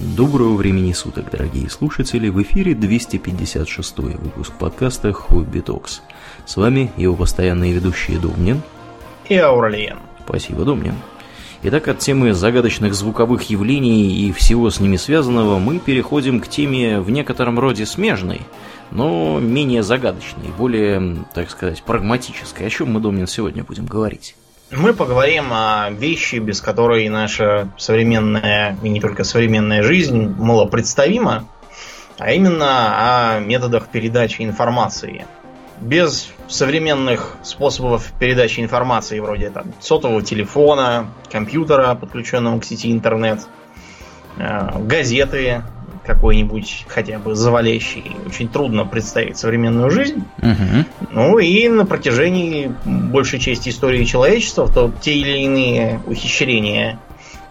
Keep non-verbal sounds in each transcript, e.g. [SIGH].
Доброго времени суток, дорогие слушатели! В эфире 256 выпуск подкаста Хобби Токс. С вами его постоянные ведущие Домнин и Аурлиен. Спасибо, Домнин. Итак, от темы загадочных звуковых явлений и всего с ними связанного мы переходим к теме в некотором роде смежной, но менее загадочной, более, так сказать, прагматической. О чем мы, Домнин, сегодня будем говорить? Мы поговорим о вещи, без которой наша современная и не только современная жизнь малопредставима, а именно о методах передачи информации. Без современных способов передачи информации, вроде там, сотового телефона, компьютера, подключенного к сети интернет, э, газеты, какой-нибудь хотя бы завалящий. Очень трудно представить современную жизнь. Угу. Ну и на протяжении большей части истории человечества то те или иные ухищрения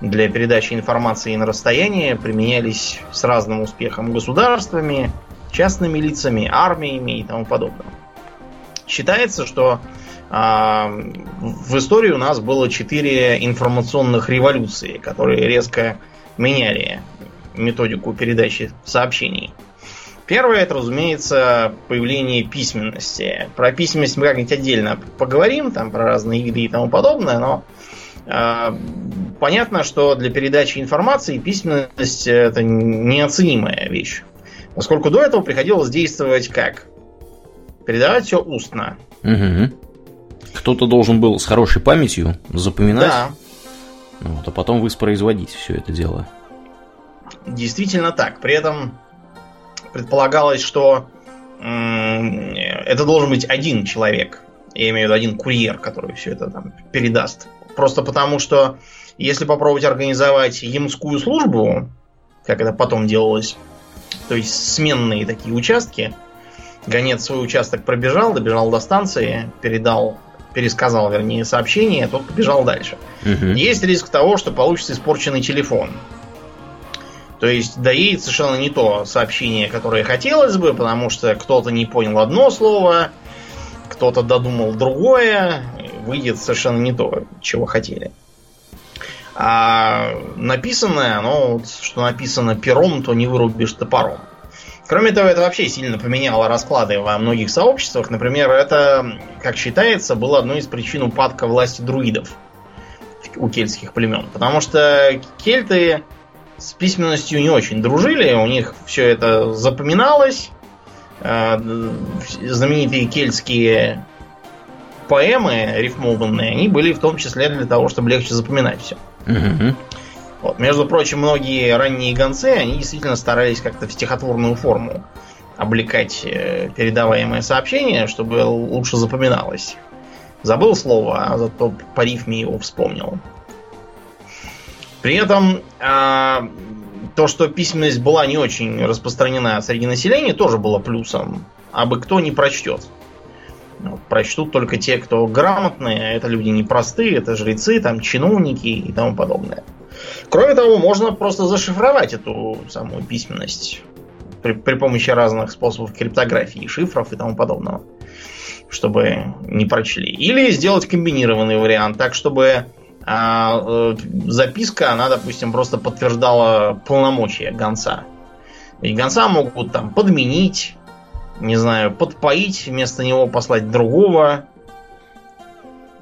для передачи информации на расстояние применялись с разным успехом государствами, частными лицами, армиями и тому подобное. Считается, что э, в истории у нас было четыре информационных революции, которые резко меняли методику передачи сообщений. Первое, это, разумеется, появление письменности. Про письменность мы как-нибудь отдельно поговорим, там про разные виды и тому подобное, но э, понятно, что для передачи информации письменность это неоценимая вещь. Поскольку до этого приходилось действовать как? Передавать все устно. Угу. Кто-то должен был с хорошей памятью запоминать, да. вот, а потом воспроизводить все это дело действительно так. При этом предполагалось, что это должен быть один человек. Я имею в виду один курьер, который все это там передаст. Просто потому, что если попробовать организовать ямскую службу, как это потом делалось, то есть сменные такие участки, гонец свой участок пробежал, добежал до станции, передал, пересказал, вернее, сообщение, тот побежал дальше. Угу. Есть риск того, что получится испорченный телефон. То есть доедет совершенно не то сообщение, которое хотелось бы, потому что кто-то не понял одно слово, кто-то додумал другое, выйдет совершенно не то, чего хотели. А написанное, оно, что написано пером, то не вырубишь топором. Кроме того, это вообще сильно поменяло расклады во многих сообществах. Например, это, как считается, было одной из причин упадка власти друидов у кельтских племен. Потому что кельты с письменностью не очень дружили, у них все это запоминалось. Э, знаменитые кельтские поэмы рифмованные, они были в том числе для того, чтобы легче запоминать все. Угу. Вот. Между прочим, многие ранние гонцы, они действительно старались как-то в стихотворную форму облекать э, передаваемое сообщение, чтобы лучше запоминалось. Забыл слово, а зато по рифме его вспомнил. При этом э, то, что письменность была не очень распространена среди населения, тоже было плюсом. А бы кто не прочтет. Вот, прочтут только те, кто грамотные, это люди непростые, это жрецы, там чиновники и тому подобное. Кроме того, можно просто зашифровать эту самую письменность при, при помощи разных способов криптографии, шифров и тому подобного, чтобы не прочли. Или сделать комбинированный вариант, так чтобы а э, записка, она, допустим, просто подтверждала полномочия гонца. И гонца могут там подменить, не знаю, подпоить, вместо него послать другого.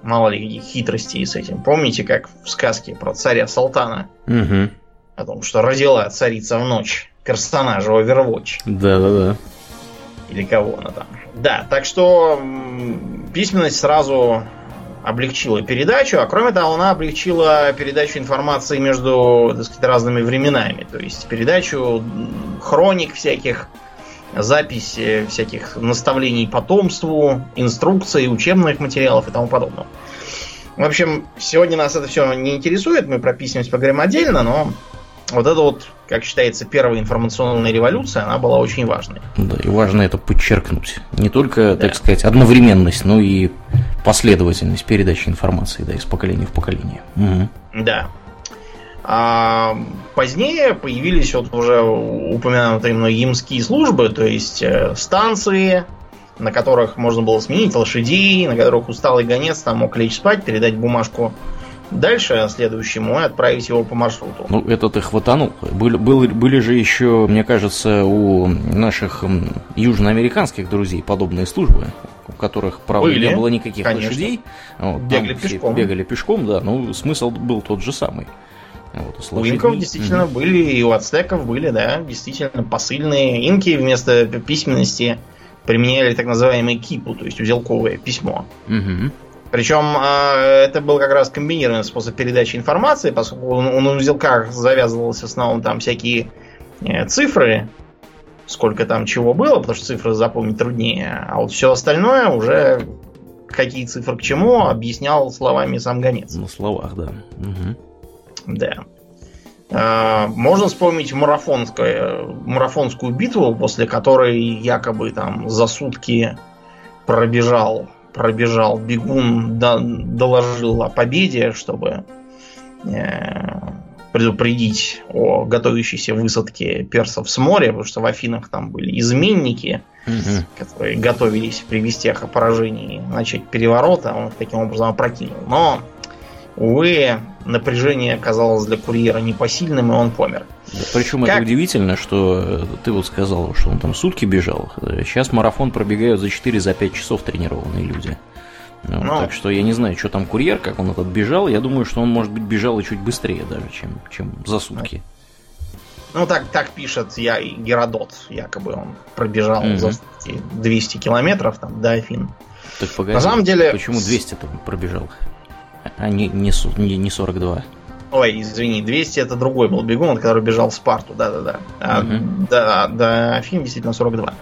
Мало ли каких хитростей с этим. Помните, как в сказке про царя Салтана? Угу. О том, что родила царица в ночь персонажа Overwatch. Да-да-да. Или кого она там. Да, так что письменность сразу облегчила передачу, а кроме того, она облегчила передачу информации между так сказать, разными временами. То есть передачу хроник всяких, запись всяких наставлений потомству, инструкций, учебных материалов и тому подобного. В общем, сегодня нас это все не интересует, мы про письменность поговорим отдельно, но вот это вот, как считается, первая информационная революция, она была очень важной. Да, и важно это подчеркнуть. Не только, да. так сказать, одновременность, но и последовательность передачи информации, да, из поколения в поколение. Угу. Да. А позднее появились вот уже упомянутые мной имские службы, то есть э, станции, на которых можно было сменить лошадей, на которых усталый гонец там мог лечь спать, передать бумажку дальше следующему и отправить его по маршруту. Ну, это ты хватанул. Были, были, были же еще, мне кажется, у наших южноамериканских друзей подобные службы, у которых, правда, были, не было никаких конечно. лошадей. Вот, бегали пешком. Бегали пешком, да, ну, смысл был тот же самый. Вот, у инков действительно mm были, и у ацтеков были, да, действительно посыльные. Инки вместо письменности применяли так называемый кипу, то есть узелковое письмо. mm Причем э, это был как раз комбинированный способ передачи информации, поскольку он, на узелках завязывался в основном там всякие э, цифры, сколько там чего было, потому что цифры запомнить труднее. А вот все остальное уже какие цифры к чему объяснял словами сам гонец. На словах, да. Угу. Да. А, можно вспомнить марафонскую, марафонскую битву, после которой якобы там за сутки пробежал, пробежал бегун, до, доложил о победе, чтобы э, предупредить о готовящейся высадке персов с моря, потому что в Афинах там были изменники, угу. которые готовились при вестях о поражении начать переворот, а он их таким образом опрокинул. Но Увы, напряжение оказалось для курьера непосильным, и он помер. Да, причем как... это удивительно, что э, ты вот сказал, что он там сутки бежал. Сейчас марафон пробегают за 4-5 за часов тренированные люди. Ну, ну, так что я не знаю, что там курьер, как он этот бежал. Я думаю, что он, может быть, бежал и чуть быстрее даже, чем, чем за сутки. Ну, так, так пишет я, Геродот. Якобы он пробежал угу. за сутки 200 километров там, до Афин. Так погоди, На самом деле... почему 200 там пробежал? а не, не, не 42. Ой, извини, 200 это другой был бегун, который бежал в Спарту, да-да-да. А угу. до, до Афин действительно 42. Да.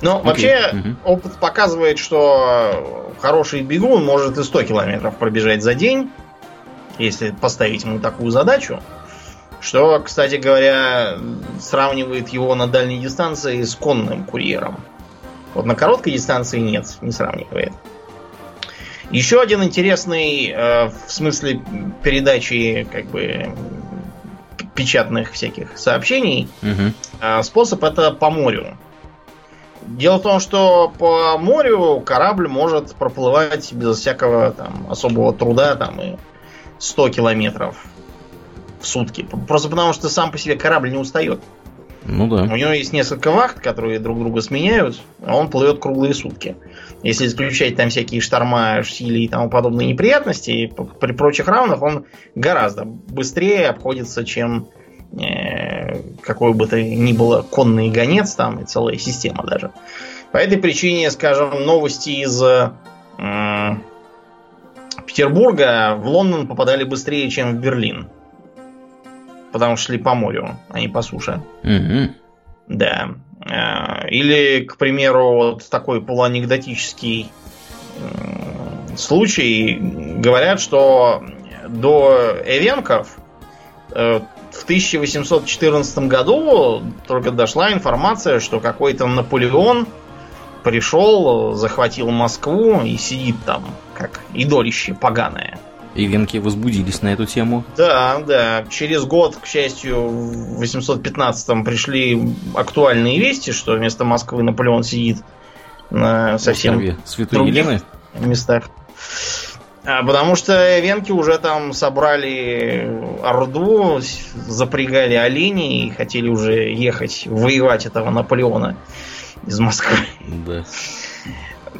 Но Окей. вообще угу. опыт показывает, что хороший бегун может и 100 километров пробежать за день, если поставить ему такую задачу. Что, кстати говоря, сравнивает его на дальней дистанции с конным курьером. Вот на короткой дистанции нет, не сравнивает. Еще один интересный э, в смысле передачи как бы печатных всяких сообщений угу. э, способ это по морю. Дело в том, что по морю корабль может проплывать без всякого там особого труда там и 100 километров в сутки. Просто потому что сам по себе корабль не устает. Ну да. У него есть несколько вахт, которые друг друга сменяют, а он плывет круглые сутки. Если исключать там всякие шторма, штили и тому подобные неприятности, при прочих равных он гораздо быстрее обходится, чем э, какой бы то ни было конный гонец там и целая система даже. По этой причине, скажем, новости из э, Петербурга в Лондон попадали быстрее, чем в Берлин потому что шли по морю, а не по суше. Угу. Да. Э, или, к примеру, вот такой полуанекдотический случай. Говорят, что до Эвенков э, в 1814 году только дошла информация, что какой-то Наполеон пришел, захватил Москву и сидит там, как идолище поганое. И венки возбудились на эту тему. Да, да. Через год, к счастью, в 815-м пришли актуальные вести, что вместо Москвы Наполеон сидит на совсем Святой других Елены? местах. А, потому что венки уже там собрали Орду, запрягали оленей и хотели уже ехать воевать этого Наполеона из Москвы. Да.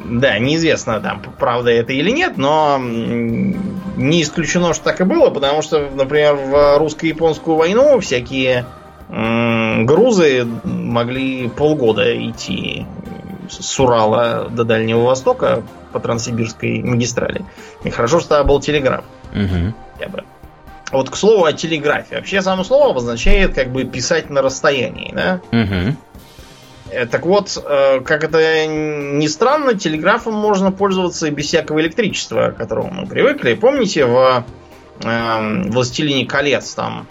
Да, неизвестно, там, правда это или нет, но не исключено, что так и было, потому что, например, в русско-японскую войну всякие грузы могли полгода идти с Урала до Дальнего Востока по Транссибирской магистрали. И хорошо, что был телеграф. Угу. Я бы. Вот к слову о телеграфе. Вообще само слово обозначает как бы писать на расстоянии, да? Угу. Э, так вот, э, как это ни странно, телеграфом можно пользоваться и без всякого электричества, к которому мы привыкли. Помните, в э, «Властелине колец» там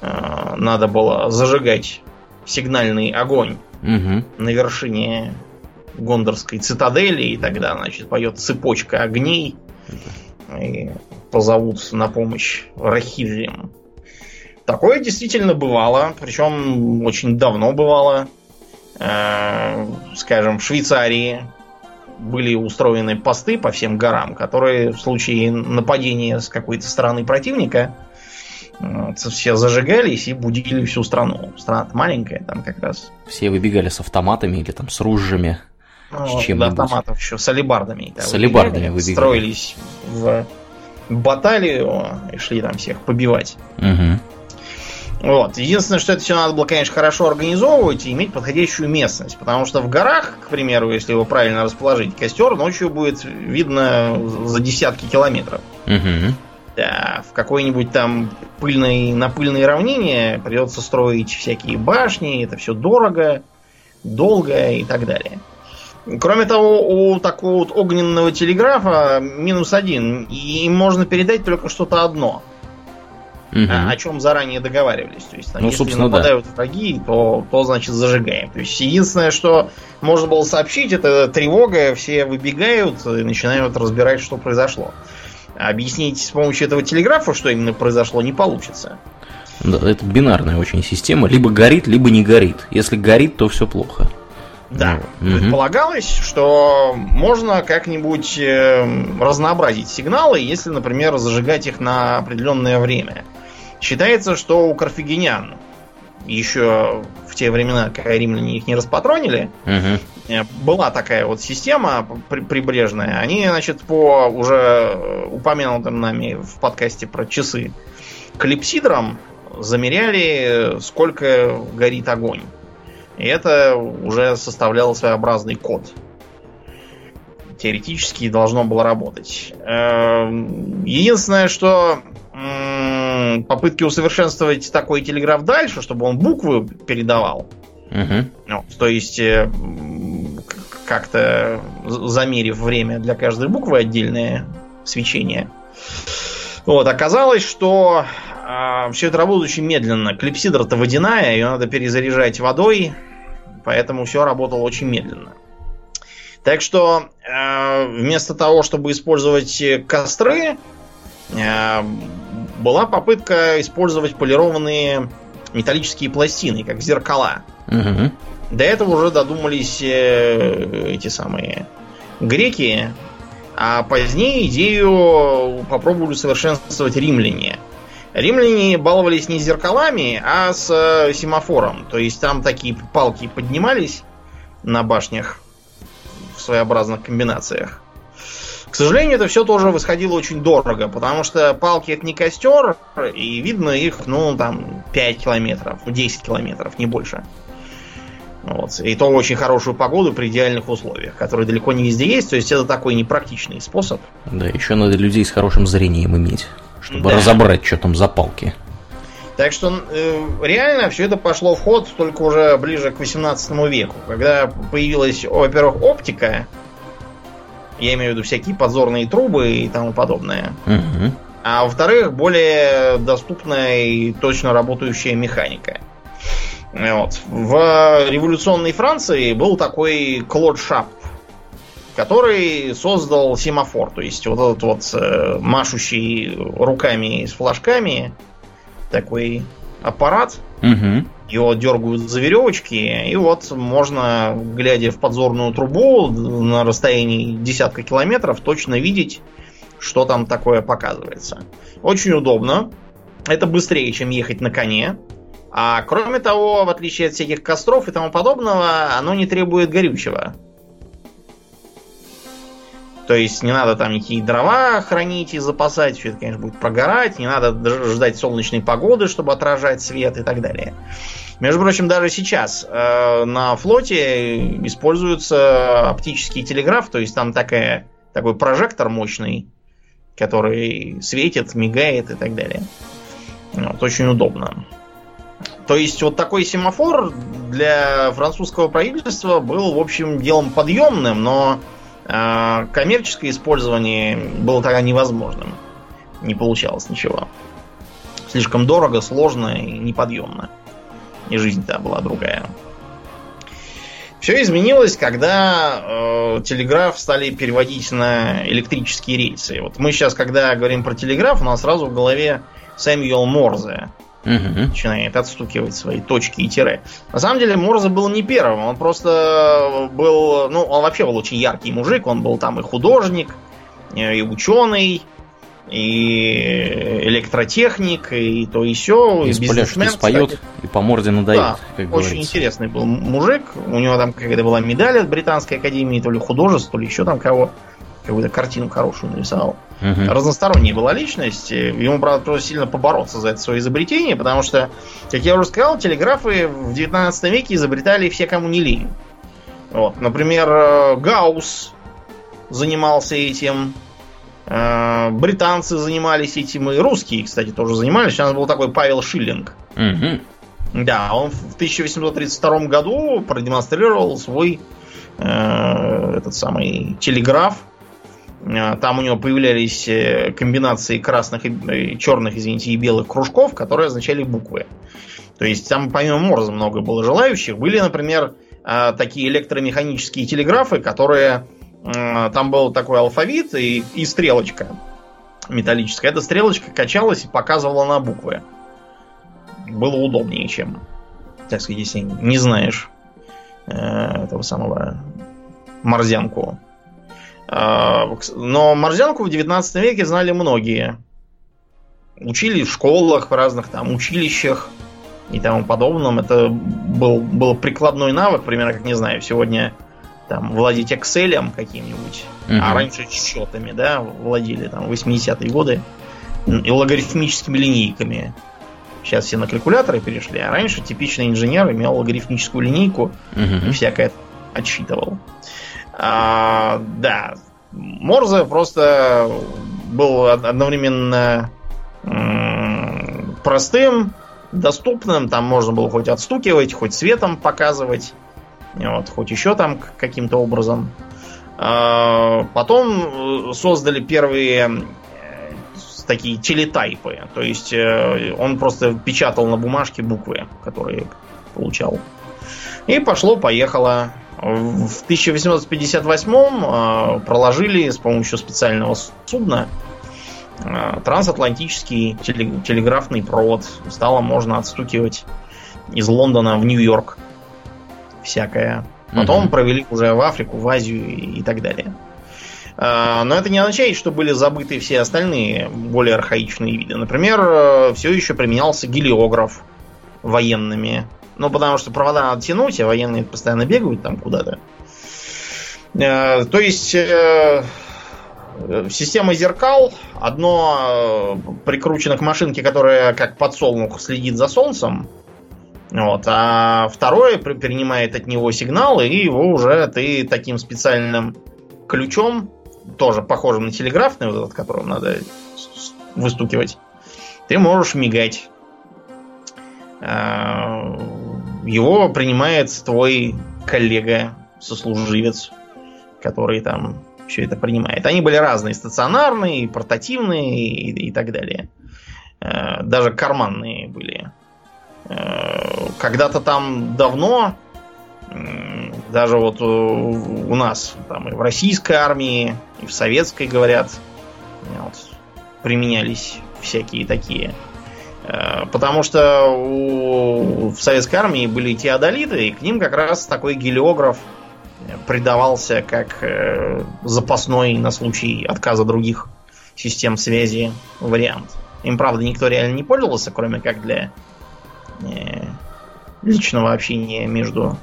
э, надо было зажигать сигнальный огонь угу. на вершине Гондорской цитадели, и тогда, значит, поет цепочка огней, и позовут на помощь Рахильям. Такое действительно бывало, причем очень давно бывало. Э, скажем, в Швейцарии были устроены посты по всем горам, которые в случае нападения с какой-то стороны противника все зажигались и будили всю страну. страна маленькая, там как раз. Все выбегали с автоматами или там с ружьями. Ну, с чем автоматов еще, с алибардами. Да, с алибардами выбегали. Строились в баталию и шли там всех побивать. Угу. Вот. Единственное, что это все надо было, конечно, хорошо организовывать и иметь подходящую местность. Потому что в горах, к примеру, если его правильно расположить, костер ночью будет видно за десятки километров. Угу. Да, в какой-нибудь там пыльной, на пыльной равнине придется строить всякие башни, это все дорого, долго и так далее. Кроме того, у такого вот огненного телеграфа минус один. И им можно передать только что-то одно. Угу. О чем заранее договаривались. То есть, там, ну, если нападают да. враги, то, то значит зажигаем. То есть единственное, что можно было сообщить, это тревога, все выбегают и начинают разбирать, что произошло. Объяснить с помощью этого телеграфа, что именно произошло, не получится. Да, это бинарная очень система. Либо горит, либо не горит. Если горит, то все плохо. Да, угу. предполагалось, что можно как-нибудь э, разнообразить сигналы, если, например, зажигать их на определенное время. Считается, что у карфагенян еще в те времена, когда римляне их не распатронили, угу. была такая вот система прибрежная. Они, значит, по уже упомянутым нами в подкасте про часы клипсидрам замеряли, сколько горит огонь. И это уже составляло своеобразный код. Теоретически должно было работать. Эм, единственное, что попытки усовершенствовать такой телеграф дальше, чтобы он буквы передавал. Угу. Ну, то есть э, как-то замерив время для каждой буквы отдельное свечение. Вот, оказалось, что э, все это работает очень медленно. Клипсидра-то водяная, ее надо перезаряжать водой, поэтому все работало очень медленно. Так что э, вместо того, чтобы использовать костры, э, была попытка использовать полированные металлические пластины, как зеркала. Угу. До этого уже додумались э, эти самые греки, а позднее идею попробовали совершенствовать римляне. Римляне баловались не зеркалами, а с э, семафором. То есть там такие палки поднимались на башнях в своеобразных комбинациях. К сожалению, это все тоже восходило очень дорого, потому что палки это не костер, и видно их, ну, там, 5 километров, 10 километров, не больше. Вот. И то очень хорошую погоду при идеальных условиях, которые далеко не везде есть. То есть это такой непрактичный способ. Да, еще надо людей с хорошим зрением иметь, чтобы да. разобрать, что там за палки. Так что э, реально все это пошло в ход только уже ближе к 18 веку, когда появилась, во-первых, оптика, я имею в виду всякие подзорные трубы и тому подобное. Угу. А во-вторых, более доступная и точно работающая механика. Вот. В революционной Франции был такой Клод Шап, который создал семафор. То есть вот этот вот э, машущий руками с флажками такой аппарат. Угу. Его дергают за веревочки, и вот можно, глядя в подзорную трубу на расстоянии десятка километров, точно видеть, что там такое показывается. Очень удобно. Это быстрее, чем ехать на коне. А кроме того, в отличие от всяких костров и тому подобного, оно не требует горючего. То есть не надо там никакие дрова хранить и запасать, все это, конечно, будет прогорать, не надо ждать солнечной погоды, чтобы отражать свет и так далее. Между прочим, даже сейчас э, на флоте используется оптический телеграф, то есть там такая, такой прожектор мощный, который светит, мигает и так далее. Вот, очень удобно. То есть вот такой семафор для французского правительства был, в общем, делом подъемным, но а коммерческое использование было тогда невозможным. Не получалось ничего. Слишком дорого, сложно и неподъемно. И жизнь тогда была другая. Все изменилось, когда э, телеграф стали переводить на электрические рельсы. Вот мы сейчас, когда говорим про телеграф, у нас сразу в голове Сэмюэл Морзе. Угу. Начинает отстукивать свои точки и тире. На самом деле Морзе был не первым. Он просто был... Ну, он вообще был очень яркий мужик. Он был там и художник, и ученый, и электротехник, и то и все. И, и бизнесмен, споет, кстати. и по морде надает, да, как очень говорится. интересный был мужик. У него там какая-то была медаль от Британской академии, то ли художеств, то ли еще там кого. Какую-то картину хорошую нарисовал. Угу. Разносторонняя была личность. Ему, правда, пришлось сильно побороться за это свое изобретение, потому что, как я уже сказал, телеграфы в 19 веке изобретали все, кому не лень. Вот. Например, э, Гаусс занимался этим. Э, британцы занимались этим, и русские, кстати, тоже занимались. Сейчас был такой Павел Шиллинг. Угу. Да, он в 1832 году продемонстрировал свой э, этот самый телеграф. Э, там у него появлялись э, комбинации красных и черных, извините, и белых кружков, которые означали буквы. То есть там помимо Морза много было желающих. Были, например, такие электромеханические телеграфы, которые там был такой алфавит и, и стрелочка металлическая. Эта стрелочка качалась и показывала на буквы. Было удобнее, чем, так сказать, если не знаешь э, этого самого морзянку. Э, но морзянку в 19 веке знали многие. Учили в школах, в разных там училищах и тому подобном. Это был, был прикладной навык, примерно, как, не знаю, сегодня там владеть Excel каким-нибудь, угу. а раньше счетами, да, владели там 80-е годы и логарифмическими линейками. Сейчас все на калькуляторы перешли, а раньше типичный инженер имел логарифмическую линейку угу. и всякое отсчитывал. А, да, Морзе просто был одновременно простым, доступным, там можно было хоть отстукивать, хоть светом показывать. Вот, хоть еще там каким-то образом. А, потом э, создали первые э, такие телетайпы. То есть э, он просто печатал на бумажке буквы, которые получал. И пошло-поехало. В 1858 проложили с помощью специального судна трансатлантический телеграфный провод. Стало можно отстукивать из Лондона в Нью-Йорк всякое. Потом угу. провели уже в Африку, в Азию и, так далее. А, но это не означает, что были забыты все остальные более архаичные виды. Например, э, все еще применялся гелиограф военными. Ну, потому что провода надо тянуть, а военные постоянно бегают там куда-то. Э, то есть э, система зеркал, одно прикручено к машинке, которая как подсолнух следит за солнцем, вот, а второе принимает от него сигнал, и его уже ты таким специальным ключом, тоже похожим на телеграфный, вот этот, которым надо выстукивать, ты можешь мигать. Его принимает твой коллега, сослуживец, который там все это принимает. Они были разные, стационарные, портативные и, и так далее. А, даже карманные были. Э, когда-то там давно, даже вот у нас, там и в российской армии, и в советской, говорят, вот, применялись всякие такие. Э, потому что у, в советской армии были теодолиты, и к ним как раз такой гелиограф придавался как э, запасной на случай отказа других систем связи вариант. Им, правда, никто реально не пользовался, кроме как для личного общения между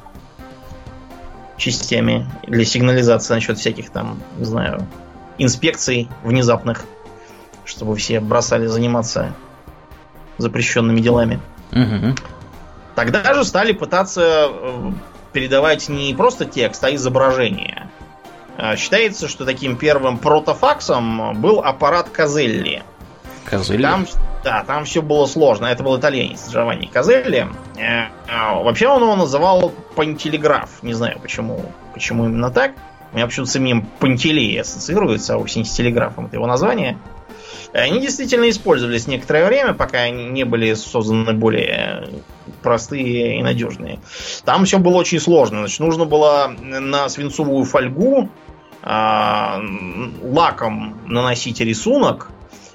частями для сигнализации насчет всяких там, не знаю, инспекций внезапных, чтобы все бросали заниматься запрещенными делами. Угу. Тогда же стали пытаться э, передавать не просто текст, а изображение. А считается, что таким первым протофаксом был аппарат Казелли. Казелли? Там, да, там все было сложно. Это был итальянец Джованни Казелли. Э, э, вообще он его называл пантелеграф. Не знаю, почему, почему именно так. У меня почему-то с именем Пантелей ассоциируется, а вовсе не с телеграфом. Это его название. Они действительно использовались некоторое время, пока не были созданы более простые и надежные. Там все было очень сложно. Значит, нужно было на свинцовую фольгу э, лаком наносить рисунок,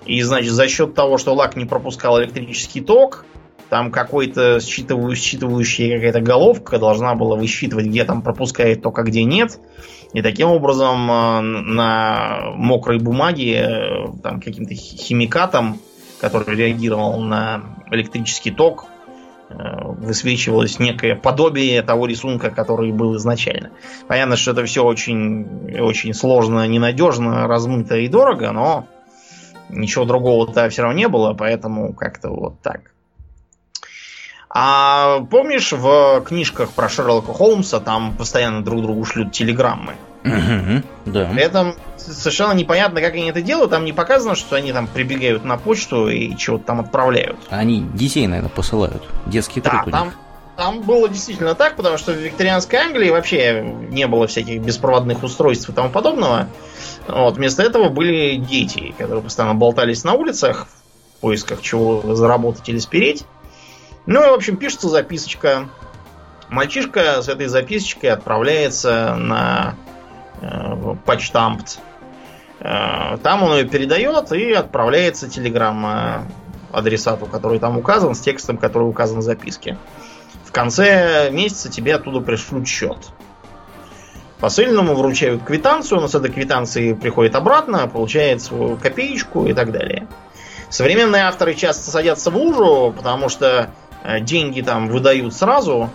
и, значит, за счет того, что лак не пропускал электрический ток, там какой-то считываю, считывающая какая-то головка должна была высчитывать, где там пропускает только, где нет. И таким образом э, на мокрой бумаге э, там каким-то химикатом, который реагировал на электрический ток, э, высвечивалось некое подобие того рисунка, который был изначально. Понятно, что это все очень, очень сложно, ненадежно, размыто и дорого, но ничего другого-то все равно не было, поэтому как-то вот так. А помнишь, в книжках про Шерлока Холмса там постоянно друг другу шлют телеграммы? Угу, да. При этом совершенно непонятно, как они это делают. Там не показано, что они там прибегают на почту и чего-то там отправляют. Они детей, наверное, посылают. Детский труд да, у там, них. там было действительно так, потому что в викторианской Англии вообще не было всяких беспроводных устройств и тому подобного. Вот, вместо этого были дети, которые постоянно болтались на улицах в поисках чего заработать или спереть. Ну и, в общем, пишется записочка. Мальчишка с этой записочкой отправляется на э, почтампт. Э, там он ее передает и отправляется телеграмма адресату, который там указан, с текстом, который указан в записке. В конце месяца тебе оттуда пришлют счет. Посыльному вручают квитанцию, он с этой квитанции приходит обратно, получает свою копеечку и так далее. Современные авторы часто садятся в лужу, потому что Э, деньги там выдают сразу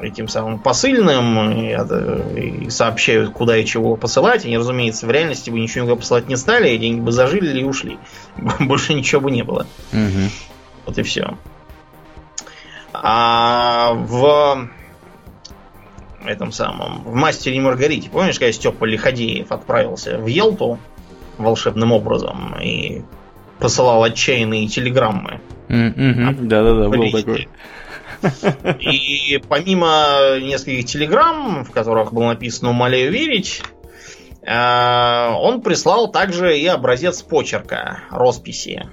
э, этим самым посыльным и, и сообщают, куда и чего посылать. Они, разумеется, в реальности бы ничего никуда посылать не стали, и деньги бы зажили и ушли. [LAUGHS] Больше ничего бы не было. Угу. Вот и все. А в этом самом, в «Мастере и Маргарите», помнишь, когда Степа Лиходеев отправился в Елту волшебным образом и посылал отчаянные телеграммы да-да-да, был такой. И помимо нескольких телеграмм, в которых было написано «Умоляю верить», э, он прислал также и образец почерка, росписи.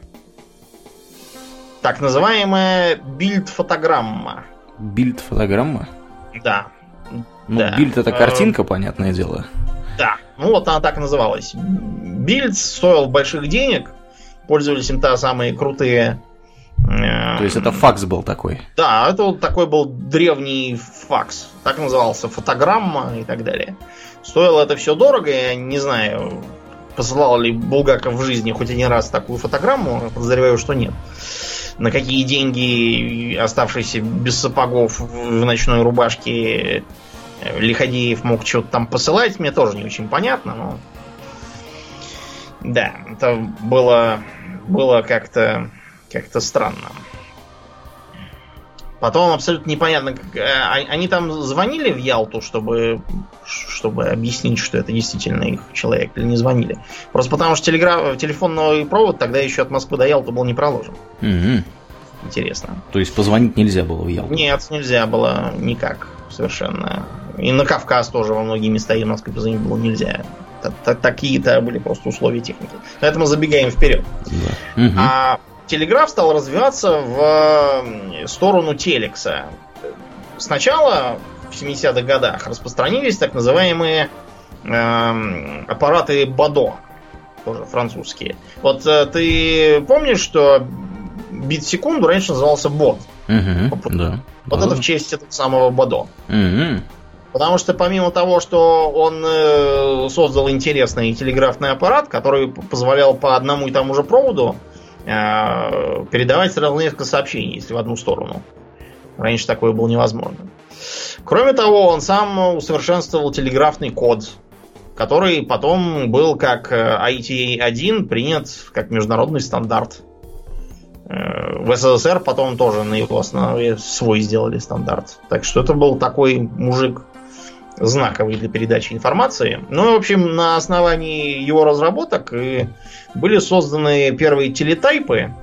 Так называемая бильд-фотограмма. Бильд-фотограмма? Да. Ну, да. бильд это картинка, понятное дело. Да. Ну вот она так называлась. Бильд стоил больших денег. Пользовались им та самые крутые то есть это факс был такой? Да, это вот такой был древний факс. Так назывался, фотограмма и так далее. Стоило это все дорого, я не знаю, посылал ли Булгаков в жизни хоть один раз такую фотограмму, подозреваю, что нет. На какие деньги, оставшиеся без сапогов в ночной рубашке, Лиходеев мог что-то там посылать, мне тоже не очень понятно, но... Да, это было, было как-то как-то странно. Потом абсолютно непонятно, как, э, а, они там звонили в Ялту, чтобы, чтобы объяснить, что это действительно их человек, или не звонили. Просто потому что телеграф, телефонный провод тогда еще от Москвы до Ялты был не проложен. Угу. Интересно. То есть позвонить нельзя было в Ялту? Нет, нельзя было никак совершенно. И на Кавказ тоже во многие места и в Москве позвонить было нельзя. Такие-то были просто условия техники. Поэтому забегаем вперед. Да. Угу. А телеграф стал развиваться в сторону телекса. Сначала в 70-х годах распространились так называемые э, аппараты Бадо, тоже французские. Вот э, ты помнишь, что бит секунду раньше назывался бот? Угу, да. Вот да. это в честь этого самого Бадо. Угу. Потому что помимо того, что он э, создал интересный телеграфный аппарат, который позволял по одному и тому же проводу передавать сразу несколько сообщений, если в одну сторону. Раньше такое было невозможно. Кроме того, он сам усовершенствовал телеграфный код, который потом был как ITA-1 принят как международный стандарт. Э, в СССР потом тоже на его основе свой сделали стандарт. Так что это был такой мужик знаковый для передачи информации. Ну, в общем, на основании его разработок были созданы первые телетайпы,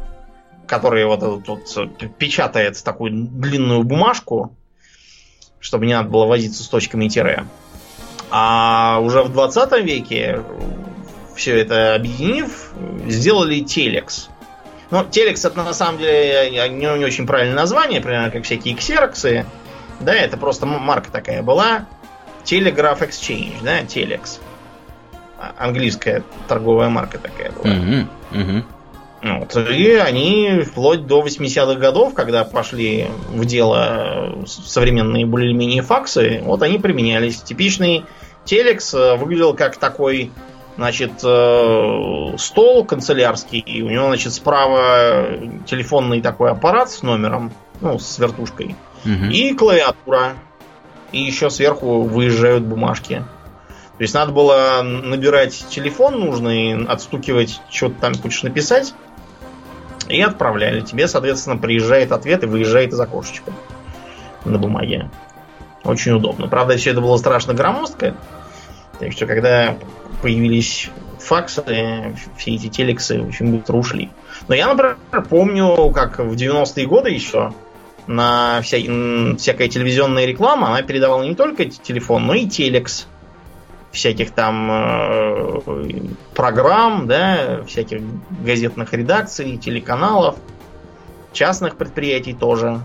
которые вот тут вот печатает такую длинную бумажку, чтобы не надо было возиться с точками и тире. А уже в 20 веке, все это объединив, сделали телекс. Ну, телекс это на самом деле не, не очень правильное название, примерно как всякие ксероксы. Да, это просто марка такая была. Telegraph Exchange, да, Telex. А, английская торговая марка такая была. Угу. Вот. И они вплоть до 80-х годов, когда пошли в дело современные более-менее факсы, вот они применялись. Типичный телекс э, выглядел как такой, значит, э, стол канцелярский, и у него, значит, справа телефонный такой аппарат с номером, ну, с вертушкой, угу. и клавиатура. И еще сверху выезжают бумажки. То есть надо было набирать телефон нужный, отстукивать, что то там хочешь написать, и отправляли. Тебе, соответственно, приезжает ответ и выезжает из окошечка на бумаге. Очень удобно. Правда, все это было страшно громоздко. Так что, когда появились факсы, все эти телексы очень быстро ушли. Но я, например, помню, как в 90-е годы еще на вся, всякая телевизионная реклама, она передавала не только телефон, но и телекс всяких там э, программ, да, всяких газетных редакций, телеканалов, частных предприятий тоже.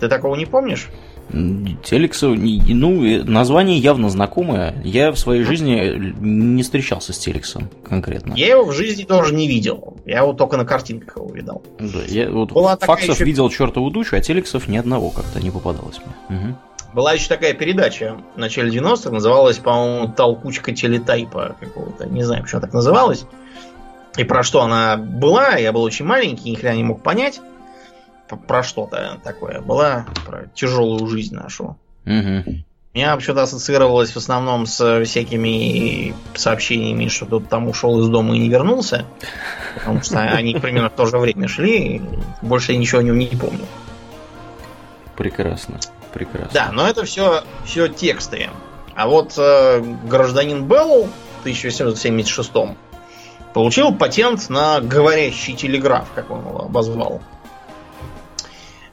Ты такого не помнишь? Телексу, ну, название явно знакомое. Я в своей жизни не встречался с Телексом конкретно. Я его в жизни тоже не видел. Я его только на картинках его видел. Да, я вот Была факсов еще... видел чертову душу, а Телексов ни одного как-то не попадалось мне. Угу. Была еще такая передача в начале 90-х, называлась, по-моему, «Толкучка телетайпа» какого-то. Не знаю, почему так называлась. И про что она была, я был очень маленький, ни хрена не мог понять. Про что-то такое. Была про тяжелую жизнь нашу. Угу. Меня вообще-то ассоциировалось в основном с всякими сообщениями, что кто-то там ушел из дома и не вернулся. Потому что они примерно в то же время шли. И больше я ничего о нем не помню. Прекрасно. Прекрасно. Да, но это все, все тексты. А вот э, гражданин Белл в 1876 получил патент на говорящий телеграф, как он его обозвал.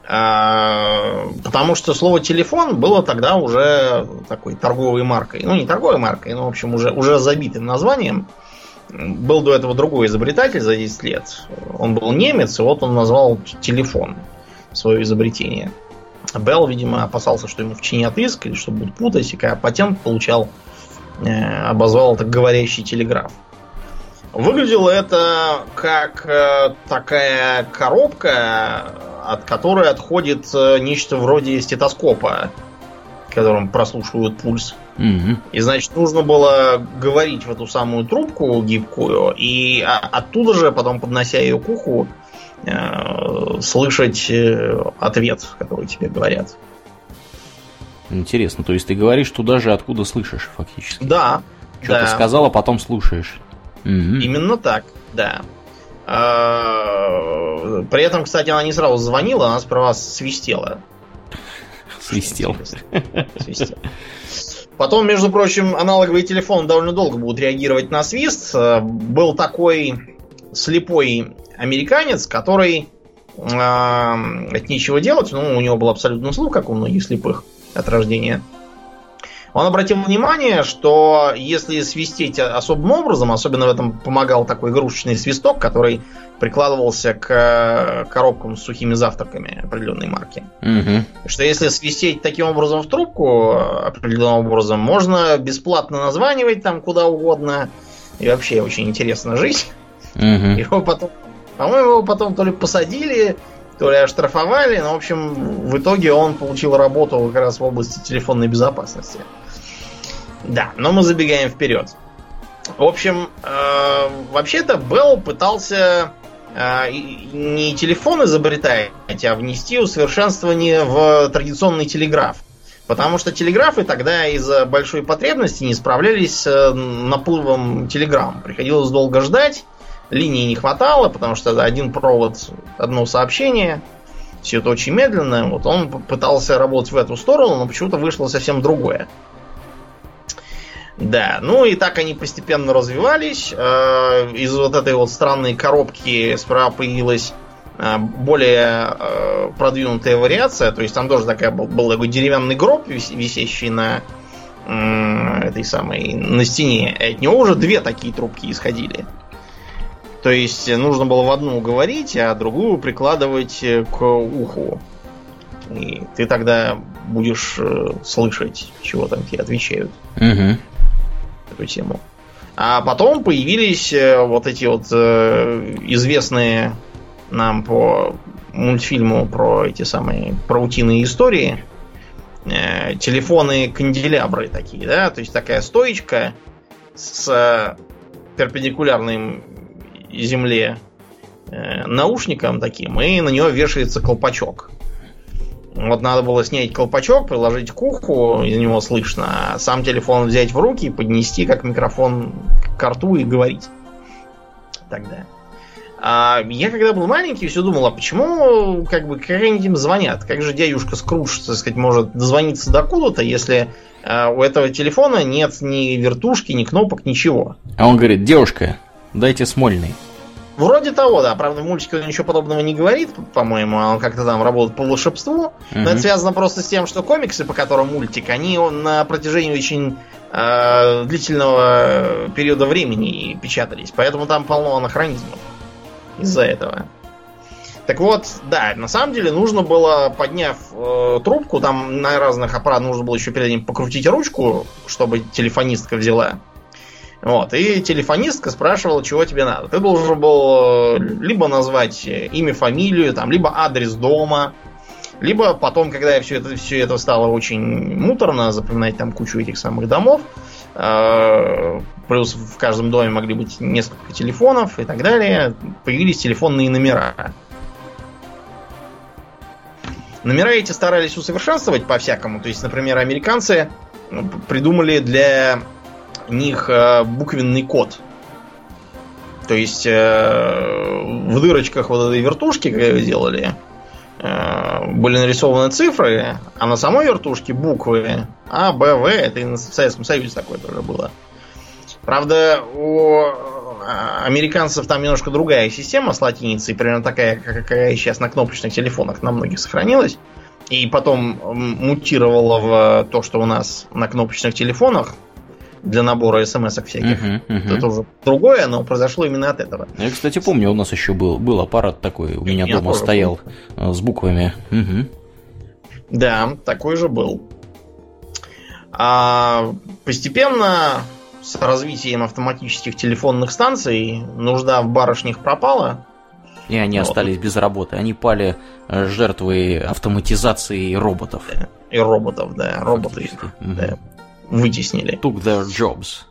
А, потому что слово телефон было тогда уже такой торговой маркой. Ну, не торговой маркой, но, в общем, уже, уже забитым названием. Был до этого другой изобретатель за 10 лет. Он был немец, и вот он назвал телефон свое изобретение. Белл, видимо, опасался, что ему вчинят иск или что будут путать, и когда патент получал, э, обозвал это говорящий телеграф. Выглядело это как э, такая коробка, от которой отходит э, нечто вроде стетоскопа, которым прослушивают пульс. Угу. И значит, нужно было говорить в эту самую трубку гибкую, и оттуда же, потом поднося ее к уху, Э, слышать э, ответ, который тебе говорят. Интересно, то есть ты говоришь туда же, откуда слышишь, фактически? Да. Что-то да. сказал, а потом слушаешь. Угу. Именно так, да. А, при этом, кстати, она не сразу звонила, она справа свистела. Свистел. Свистел. Потом, между прочим, аналоговый телефон довольно долго будут реагировать на свист. Был такой слепой американец, который э, от нечего делать, ну, у него был абсолютно слух, как у многих слепых от рождения. Он обратил внимание, что если свистеть особым образом, особенно в этом помогал такой игрушечный свисток, который прикладывался к э, коробкам с сухими завтраками определенной марки. Угу. Что если свистеть таким образом в трубку определенным образом, можно бесплатно названивать там куда угодно. И вообще очень интересно жить. Угу. Его потом по-моему, его потом то ли посадили, то ли оштрафовали, но, в общем, в итоге он получил работу как раз в области телефонной безопасности. Да, но мы забегаем вперед. В общем, э, вообще-то Белл пытался э, не телефон изобретать, а внести усовершенствование в традиционный телеграф. Потому что телеграфы тогда из-за большой потребности не справлялись с наплывом телеграмм. Приходилось долго ждать, линии не хватало, потому что один провод, одно сообщение, все это очень медленно. Вот он пытался работать в эту сторону, но почему-то вышло совсем другое. Да, ну и так они постепенно развивались. Э, из вот этой вот странной коробки справа появилась э, более э, продвинутая вариация. То есть там тоже такая был, такой деревянный гроб, висящий на этой самой на стене. От него уже две такие трубки исходили. То есть нужно было в одну говорить, а другую прикладывать к уху. И ты тогда будешь слышать, чего там тебе отвечают. Угу. Эту тему. А потом появились э, вот эти вот э, известные нам по мультфильму про эти самые паутиные истории э, телефоны канделябры такие, да, то есть такая стоечка с перпендикулярным земле наушником таким, и на него вешается колпачок. Вот надо было снять колпачок, приложить к уху, из него слышно, а сам телефон взять в руки, поднести как микрофон к рту и говорить. Тогда. А я когда был маленький, все думал, а почему как бы как они им звонят? Как же дядюшка Скрудж, так сказать, может дозвониться докуда-то, если а, у этого телефона нет ни вертушки, ни кнопок, ничего? А он говорит, девушка, дайте смольный. Вроде того, да. Правда, в мультике он ничего подобного не говорит, по-моему. Он как-то там работает по волшебству. Угу. Но это связано просто с тем, что комиксы, по которым мультик, они на протяжении очень э, длительного периода времени печатались. Поэтому там полно анахронизмов из-за этого. Так вот, да, на самом деле нужно было, подняв э, трубку, там на разных аппаратах нужно было еще перед ним покрутить ручку, чтобы телефонистка взяла. Вот, и телефонистка спрашивала, чего тебе надо. Ты должен был э, либо назвать имя, фамилию, там, либо адрес дома, либо потом, когда все это, все это стало очень муторно, запоминать там кучу этих самых домов, э, плюс в каждом доме могли быть несколько телефонов и так далее, появились телефонные номера. Номера эти старались усовершенствовать по-всякому. То есть, например, американцы придумали для них э, буквенный код. То есть э, в дырочках вот этой вертушки, когда ее делали, э, были нарисованы цифры, а на самой вертушке буквы А, Б, В. Это и в Советском Союзе такое тоже было. Правда, у американцев там немножко другая система с латиницей, примерно такая, какая сейчас на кнопочных телефонах на многих сохранилась. И потом мутировала в то, что у нас на кнопочных телефонах для набора смс всяких. Uh-huh, uh-huh. Это уже другое, но произошло именно от этого. Я, кстати, помню, у нас еще был, был аппарат такой, у меня Я дома стоял помню. Э, с буквами. Uh-huh. Да, такой же был. А постепенно с развитием автоматических телефонных станций нужда в барышнях пропала. И они вот. остались без работы. Они пали э, жертвой автоматизации роботов. И роботов, да. Роботы. Угу. Да вытеснили. Took their jobs.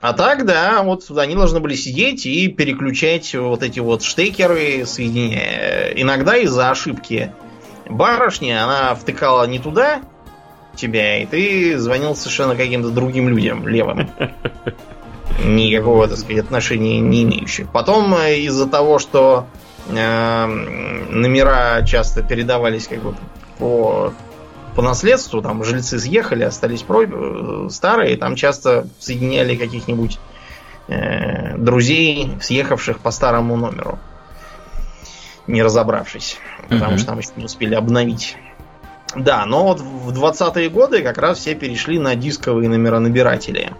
А так, да, вот они должны были сидеть и переключать вот эти вот штекеры, соединяя. Иногда из-за ошибки барышни она втыкала не туда тебя, и ты звонил совершенно каким-то другим людям, левым. [LAUGHS] Никакого, так сказать, отношения не имеющих. Потом э, из-за того, что э, номера часто передавались как бы по по наследству, там жильцы съехали, остались про... Э, старые, там часто соединяли каких-нибудь э, друзей, съехавших по старому номеру, не разобравшись, потому uh-huh. что там еще не успели обновить. Да, но вот в 20-е годы как раз все перешли на дисковые номеронабиратели.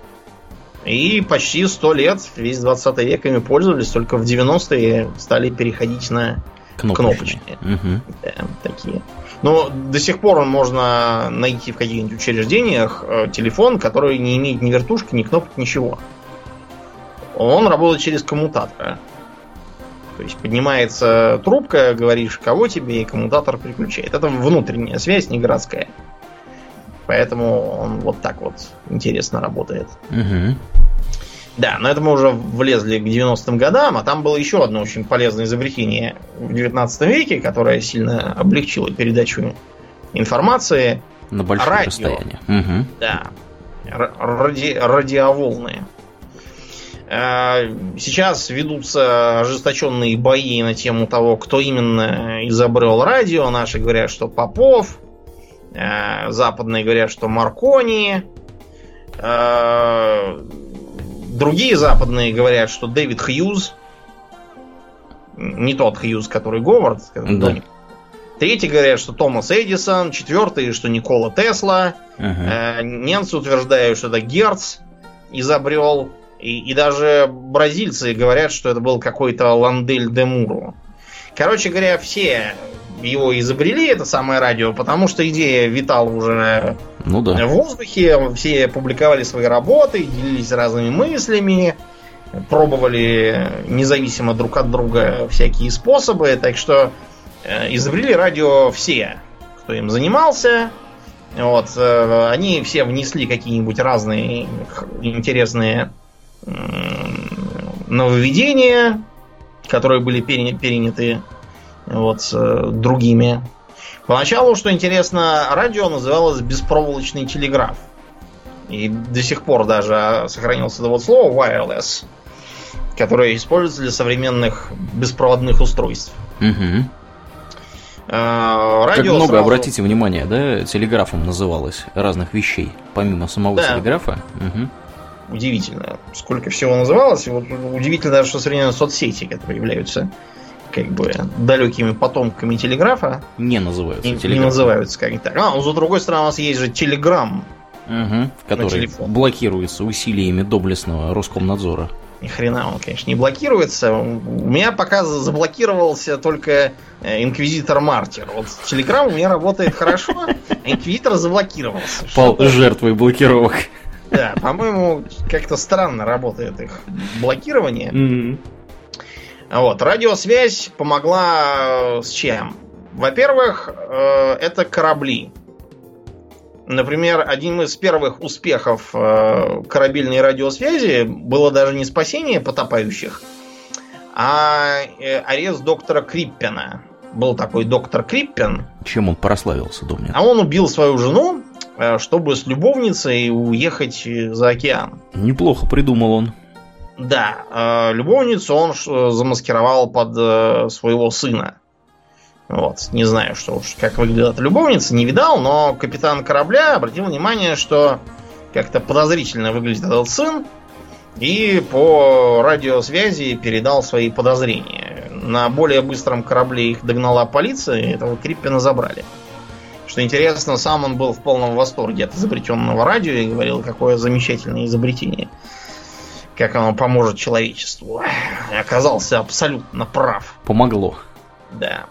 И почти 100 лет, весь 20 век ими пользовались, только в 90-е стали переходить на кнопочные. кнопочные. Угу. Да, такие. Но до сих пор можно найти в каких-нибудь учреждениях э, телефон, который не имеет ни вертушки, ни кнопок, ничего. Он работает через коммутатор. То есть поднимается трубка, говоришь, кого тебе, и коммутатор переключает. Это внутренняя связь, не городская. Поэтому он вот так вот интересно работает. Угу. Да, но это мы уже влезли к 90-м годам, а там было еще одно очень полезное изобретение в 19 веке, которое сильно облегчило передачу информации. На большое Радио. расстояние. Угу. Да. Ради, радиоволны. Э, сейчас ведутся ожесточенные бои на тему того, кто именно изобрел радио. Наши говорят, что Попов. Э, западные говорят, что Маркони. Другие западные говорят, что Дэвид Хьюз, не тот Хьюз, который Говард, да. Третьи говорят, что Томас Эдисон. Четвертые, что Никола Тесла. Ага. Э, немцы утверждают, что это Герц изобрел. И, и даже бразильцы говорят, что это был какой-то Ландель де Муру. Короче говоря, все его изобрели, это самое радио, потому что идея витала уже ну, да. в воздухе, все публиковали свои работы, делились разными мыслями, пробовали независимо друг от друга всякие способы, так что э, изобрели радио все, кто им занимался. Вот, э, они все внесли какие-нибудь разные интересные нововведения, которые были переняты вот, другими. Поначалу, что интересно, радио называлось беспроволочный телеграф. И до сих пор даже сохранился это вот слово wireless, которое используется для современных беспроводных устройств. Угу. радио как много, сразу... обратите внимание, да, телеграфом называлось разных вещей, помимо самого да. телеграфа. Угу. Удивительно, сколько всего называлось. Вот удивительно даже, что современные соцсети, которые являются как бы далекими потомками телеграфа. Не называются не, не называются, как так. А, но с другой стороны, у нас есть же телеграмм. Угу, который блокируется усилиями доблестного Роскомнадзора. Ни хрена он, конечно, не блокируется. У меня пока заблокировался только э, инквизитор Мартир. Вот Телеграм у меня работает хорошо, а инквизитор заблокировался. Пал жертвой блокировок. Да, по-моему, как-то странно работает их блокирование. Mm-hmm. Вот, радиосвязь помогла э, с чем? Во-первых, э, это корабли. Например, одним из первых успехов э, корабельной радиосвязи было даже не спасение потопающих, а арест доктора Криппена. Был такой доктор Криппен. Чем он прославился, думаю? А он убил свою жену, чтобы с любовницей уехать за океан. Неплохо придумал он. Да, э, любовницу он замаскировал под э, своего сына. Вот, не знаю, что уж как выглядит любовница, не видал, но капитан корабля обратил внимание, что как-то подозрительно выглядит этот сын, и по радиосвязи передал свои подозрения. На более быстром корабле их догнала полиция, и этого Криппина забрали. Что интересно, сам он был в полном восторге от изобретенного радио и говорил, какое замечательное изобретение как оно поможет человечеству. Оказался абсолютно прав. Помогло. Да.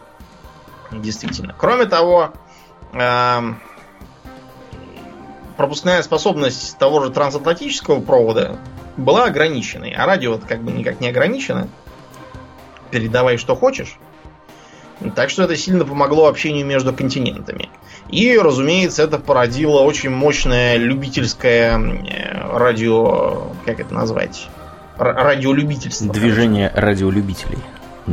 Действительно. Кроме того, э, пропускная способность того же трансатлантического провода была ограниченной, а радио как бы никак не ограничено. Передавай, что хочешь. Так что это сильно помогло общению между континентами. И, разумеется, это породило очень мощное любительское э, радио... Как это назвать? радиолюбительство. Движение радиолюбителей.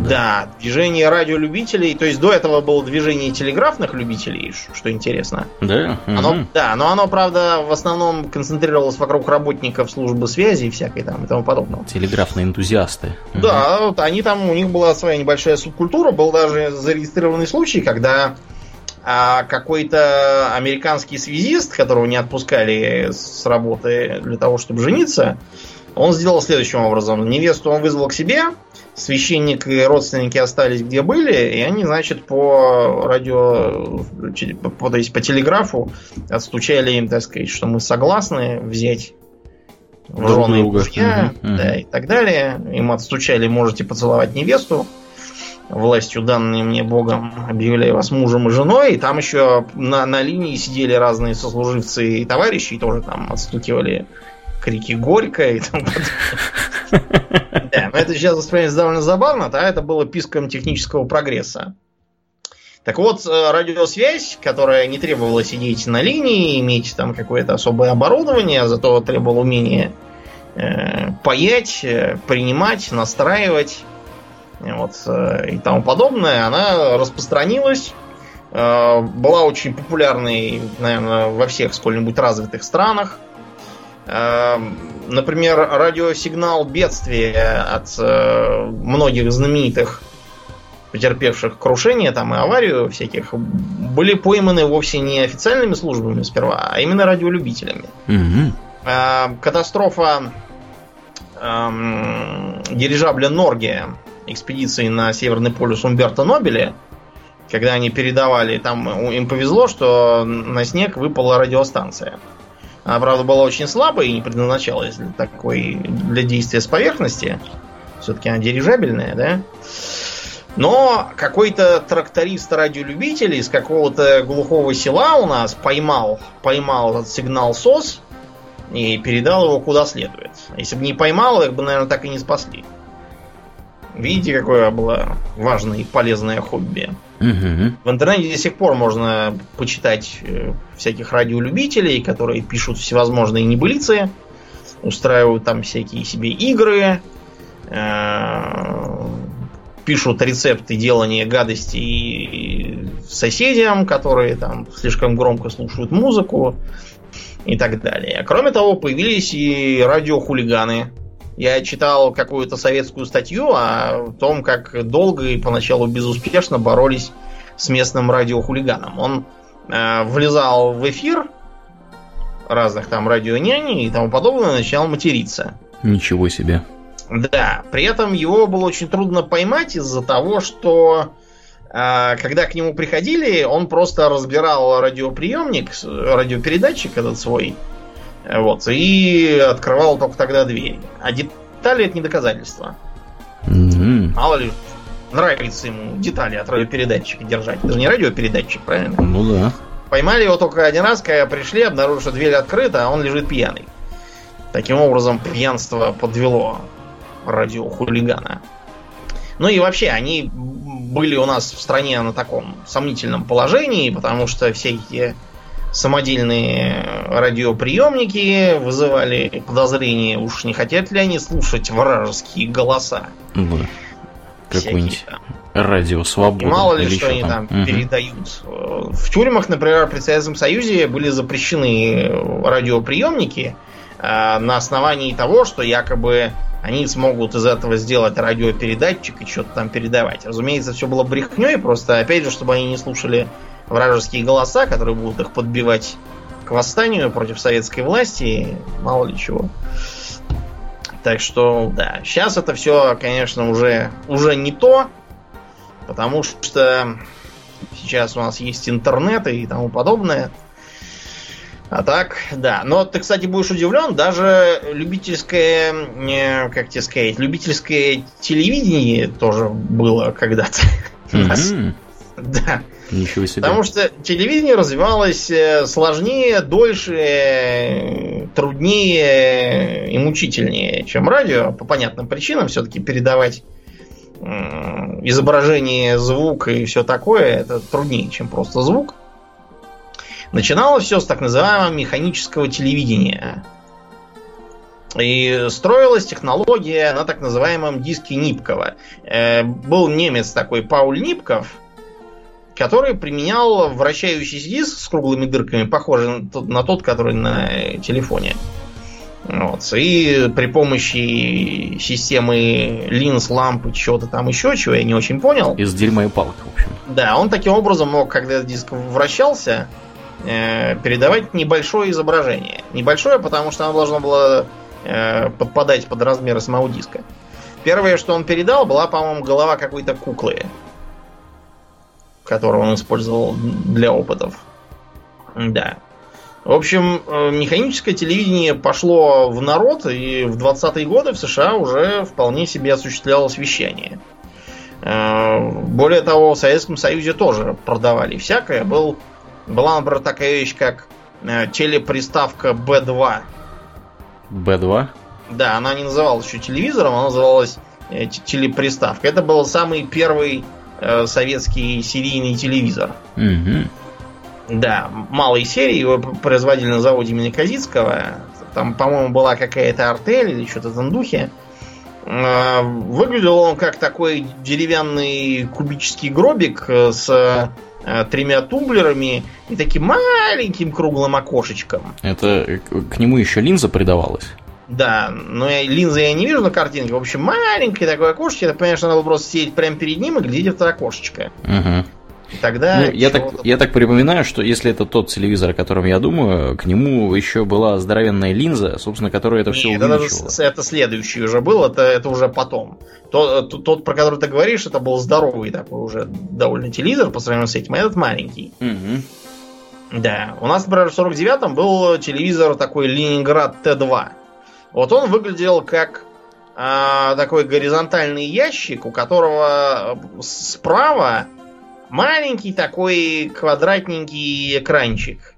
Да. да, движение радиолюбителей. То есть до этого было движение телеграфных любителей, что интересно. Да. Оно, угу. Да, но оно, правда, в основном концентрировалось вокруг работников службы связи и всякой там и тому подобного. Телеграфные энтузиасты. Да, угу. вот они там, у них была своя небольшая субкультура, был даже зарегистрированный случай, когда а какой-то американский связист, которого не отпускали с работы для того, чтобы жениться, он сделал следующим образом. Невесту он вызвал к себе, священник и родственники остались где были, и они, значит, по радио, по, то есть по телеграфу отстучали им, так сказать, что мы согласны взять в жены мужья, угу, да, угу. и так далее. Им отстучали, можете поцеловать невесту властью, данной мне Богом, объявляю вас мужем и женой. И там еще на, на линии сидели разные сослуживцы и товарищи, и тоже там отстукивали крики горько и там [LAUGHS] Да, но это сейчас воспринимается довольно забавно, а это было писком технического прогресса. Так вот, э, радиосвязь, которая не требовала сидеть на линии, иметь там какое-то особое оборудование, а зато требовала умения э, паять, э, принимать, настраивать, вот, э, и тому подобное, она распространилась, э, была очень популярной, наверное, во всех сколь-нибудь развитых странах. Э, например, радиосигнал бедствия от многих знаменитых потерпевших крушение там и аварию всяких были пойманы вовсе не официальными службами сперва, а именно радиолюбителями. Угу. Катастрофа эм, дирижабля Норгия экспедиции на Северный полюс Умберто Нобеля, когда они передавали, там им повезло, что на снег выпала радиостанция. Она, правда, была очень слабой и не предназначалась для такой для действия с поверхности. Все-таки она дирижабельная, да? Но какой-то тракторист-радиолюбитель из какого-то глухого села у нас поймал, поймал этот сигнал СОС и передал его куда следует. Если бы не поймал, их бы, наверное, так и не спасли. Видите, какое было важное и полезное хобби. В интернете до сих пор можно почитать э, всяких радиолюбителей, которые пишут всевозможные небылицы, устраивают там всякие себе игры, э, пишут рецепты делания гадостей соседям, которые там слишком громко слушают музыку и так далее. Кроме того, появились и радиохулиганы. Я читал какую-то советскую статью о том, как долго и поначалу безуспешно боролись с местным радиохулиганом. Он э, влезал в эфир разных там радионяни и тому подобное, начинал материться. Ничего себе. Да, при этом его было очень трудно поймать из-за того, что э, когда к нему приходили, он просто разбирал радиоприемник, радиопередатчик этот свой, вот, и открывал только тогда дверь. А детали это не доказательство. Мгм. Мало ли, нравится ему детали от радиопередатчика держать. Это же не радиопередатчик, правильно? Ну да. Поймали его только один раз, когда пришли, обнаружили, что дверь открыта, а он лежит пьяный. Таким образом, пьянство подвело радиохулигана. Ну и вообще, они были у нас в стране на таком сомнительном положении, потому что эти самодельные радиоприемники вызывали подозрение, уж не хотят ли они слушать вражеские голоса. Ну, Какой-нибудь всякие там. радио И свободы. мало ли, что они там Мгм. передают. В тюрьмах, например, при Советском Союзе были запрещены радиоприемники э, на основании того, что якобы они смогут из этого сделать радиопередатчик и что-то там передавать. Разумеется, все было брехней, просто, опять же, чтобы они не слушали вражеские голоса, которые будут их подбивать к восстанию против советской власти, мало ли чего. Так что, да, сейчас это все, конечно, уже, уже не то, потому что сейчас у нас есть интернет и тому подобное. А так, да. Но ты, кстати, будешь удивлен, даже любительское, э, как тебе сказать, любительское телевидение тоже было когда-то. Мгм. [LAUGHS] Да. Ничего себе. Потому что телевидение развивалось э, сложнее, дольше, э, труднее и мучительнее, чем радио. По понятным причинам все-таки передавать изображение, звук и все такое, это труднее, чем просто звук. Начиналось все с так называемого механического телевидения. И строилась технология на так называемом диске Нипкова. Э, был немец такой Пауль Нипков, который применял вращающийся диск с круглыми дырками, похожий на тот, который на телефоне. Вот. И при помощи системы линз, лампы, чего-то там еще, чего я не очень понял, Из дерьма и палок, в общем. да, он таким образом мог, когда диск вращался, э, передавать небольшое изображение. Небольшое, потому что оно должно было э, подпадать под размеры самого диска. Первое, что он передал, была, по-моему, голова какой-то куклы, которую он использовал для опытов. Да. В общем, э, механическое телевидение пошло в народ, и в 20-е годы в США уже вполне себе осуществлялось вещание. Э, Более того, в Советском Союзе тоже продавали всякое. Был, была, например, такая вещь, как э, телеприставка B2. Б2. Да, она не называлась еще телевизором, она называлась телеприставка. Это был самый первый советский серийный телевизор. Мгм. Да, малой серии, его производили на заводе имени Казицкого. Там, по-моему, была какая-то артель или что-то в этом духе. Э, Выглядел он как такой деревянный кубический гробик э, с э, тремя тумблерами и таким маленьким круглым окошечком. Это э, к нему еще линза придавалась. Да, но я, линзы я не вижу на картинке. В общем, маленькое такое окошечко. Это, конечно, надо было просто сидеть прямо перед ним и глядеть в это окошечко. Мгм. И тогда... Ну, я, так, я так припоминаю, что если это тот телевизор, о котором я думаю, к нему еще была здоровенная линза, собственно, которая это все Нет, это, увеличивала. с- это следующий уже был, это, это уже потом. Тот, тот, тот, про который ты говоришь, это был здоровый такой уже довольно телевизор по сравнению с этим, а этот маленький. Мгм. Да. У нас, например, в 49-м был телевизор такой Ленинград Т2. Вот он выглядел как а, такой горизонтальный ящик, у которого э, справа маленький такой квадратненький экранчик.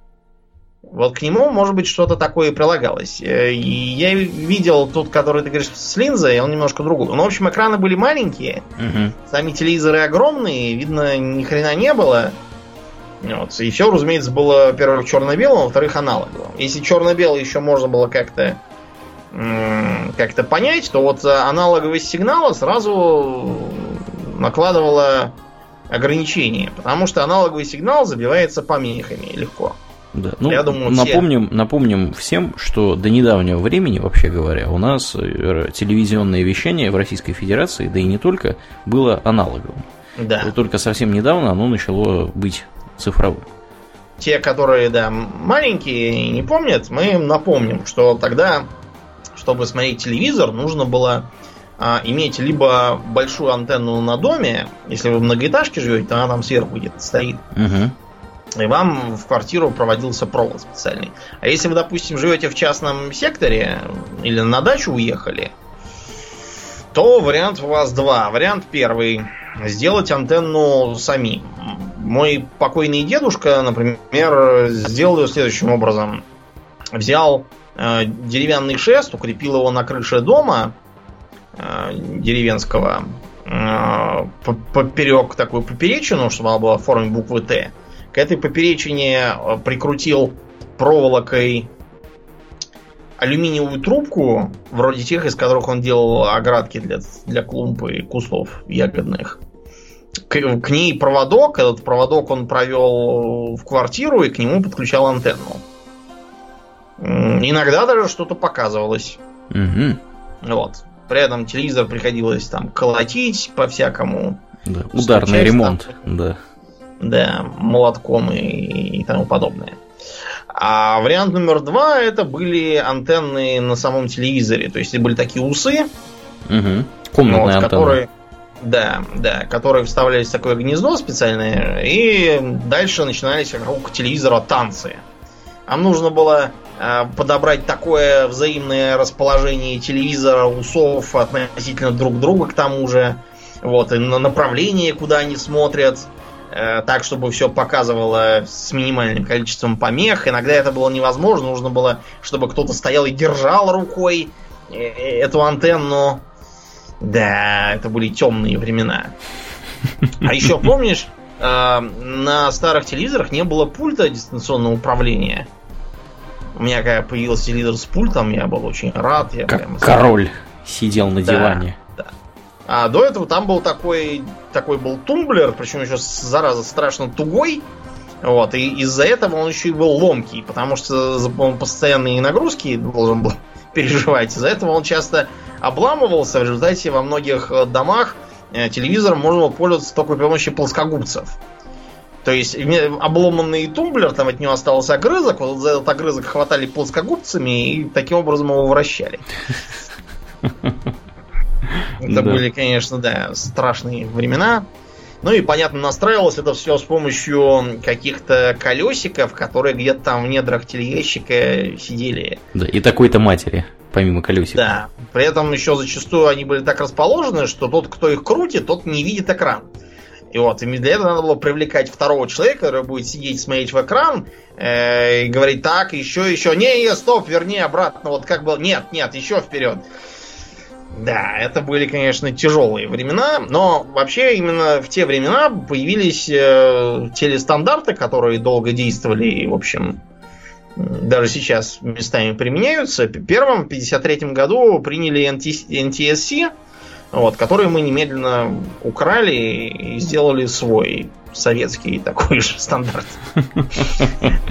Вот к нему, может быть, что-то такое прилагалось. Э, я видел тот, который ты говоришь, с линзой, он немножко другой. Ну, в общем, экраны были маленькие, угу. сами телевизоры огромные, видно, ни хрена не было. Вот. И все, разумеется, было, во-первых, черно-белым, во-вторых, аналоговым. Если черно-белый еще можно было как-то как-то понять, то вот аналоговый сигнал сразу накладывало ограничения, потому что аналоговый сигнал забивается помехами легко. Да. Ну, Я думаю, напомним, все... напомним всем, что до недавнего времени, вообще говоря, у нас э, телевизионное вещание в Российской Федерации, да и не только, было аналоговым. Да. И только совсем недавно оно начало быть цифровым. Те, которые, да, маленькие и не помнят, мы им напомним, что тогда, чтобы смотреть телевизор, нужно было а, иметь либо большую антенну на доме, если вы в многоэтажке живете, то она там сверху где-то стоит. Угу. И вам в квартиру проводился провод специальный. А если вы, допустим, живете в частном секторе или на дачу уехали, то вариант у вас два. Вариант первый. Сделать антенну сами. Мой покойный дедушка, например, сделал ее следующим образом. Взял деревянный шест, укрепил его на крыше дома, Э, деревенского э, поперек такую поперечину, чтобы она была в форме буквы Т. К этой поперечине э, прикрутил проволокой алюминиевую трубку, вроде тех, из которых он делал оградки для, для клумб и кустов ягодных. К, к ней проводок, этот проводок он провел в квартиру и к нему подключал антенну. Иногда даже что-то показывалось. Угу. Вот. При этом телевизор приходилось там колотить по-всякому. Да, ударный ремонт, там, да. Да, молотком и, и тому подобное. А вариант номер два это были антенны на самом телевизоре. То есть это были такие усы. Угу. Комнатные вот, антенны. Которые, да, да, которые вставлялись в такое гнездо специальное, и дальше начинались вокруг телевизора танцы. Нам нужно было подобрать такое взаимное расположение телевизора, усов относительно друг друга к тому же. Вот, и на направление, куда они смотрят. Э, так, чтобы все показывало с минимальным количеством помех. Иногда это было невозможно. Нужно было, чтобы кто-то стоял и держал рукой э, эту антенну. Да, это были темные времена. А еще помнишь, на старых телевизорах не было пульта дистанционного управления. У меня когда появился телевизор с пультом, я был очень рад. Я как прямо... король сидел на да, диване. Да. А до этого там был такой, такой был тумблер, причем еще зараза страшно тугой. Вот, и из-за этого он еще и был ломкий, потому что он постоянные нагрузки должен был [LAUGHS] переживать. Из-за этого он часто обламывался. В результате во многих э, домах э, телевизором можно было пользоваться только при помощи плоскогубцев. То есть обломанный тумблер, там от него остался огрызок, вот за этот огрызок хватали плоскогубцами и таким образом его вращали. Это были, конечно, да, страшные времена. Ну и, понятно, настраивалось это все с помощью каких-то колесиков, которые где-то там в недрах телеящика сидели. Да, и такой-то матери, помимо колесиков. Да. При этом еще зачастую они были так расположены, что тот, кто их крутит, тот не видит экран. И вот, и для этого надо было привлекать второго человека, который будет сидеть, смотреть в экран э, и говорить так, еще, еще, не, не, стоп, верни обратно, вот как было, нет, нет, еще вперед. Да, это были, конечно, тяжелые времена, но вообще именно в те времена появились э, телестандарты, которые долго действовали и, в общем, даже сейчас местами применяются. Первым в 1953 году приняли NTSC, вот, который мы немедленно украли и сделали свой советский такой же стандарт.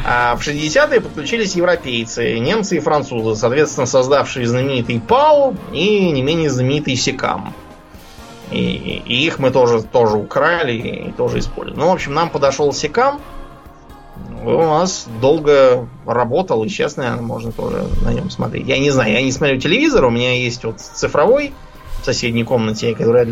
А в 60-е подключились европейцы, немцы и французы, соответственно, создавшие знаменитый ПАЛ и не менее знаменитый СИКАМ. И, и их мы тоже, тоже украли и тоже используем. Ну, в общем, нам подошел СИКАМ, у нас долго работал, и сейчас, наверное, можно тоже на нем смотреть. Я не знаю, я не смотрю телевизор, у меня есть вот цифровой, соседней комнате, которая...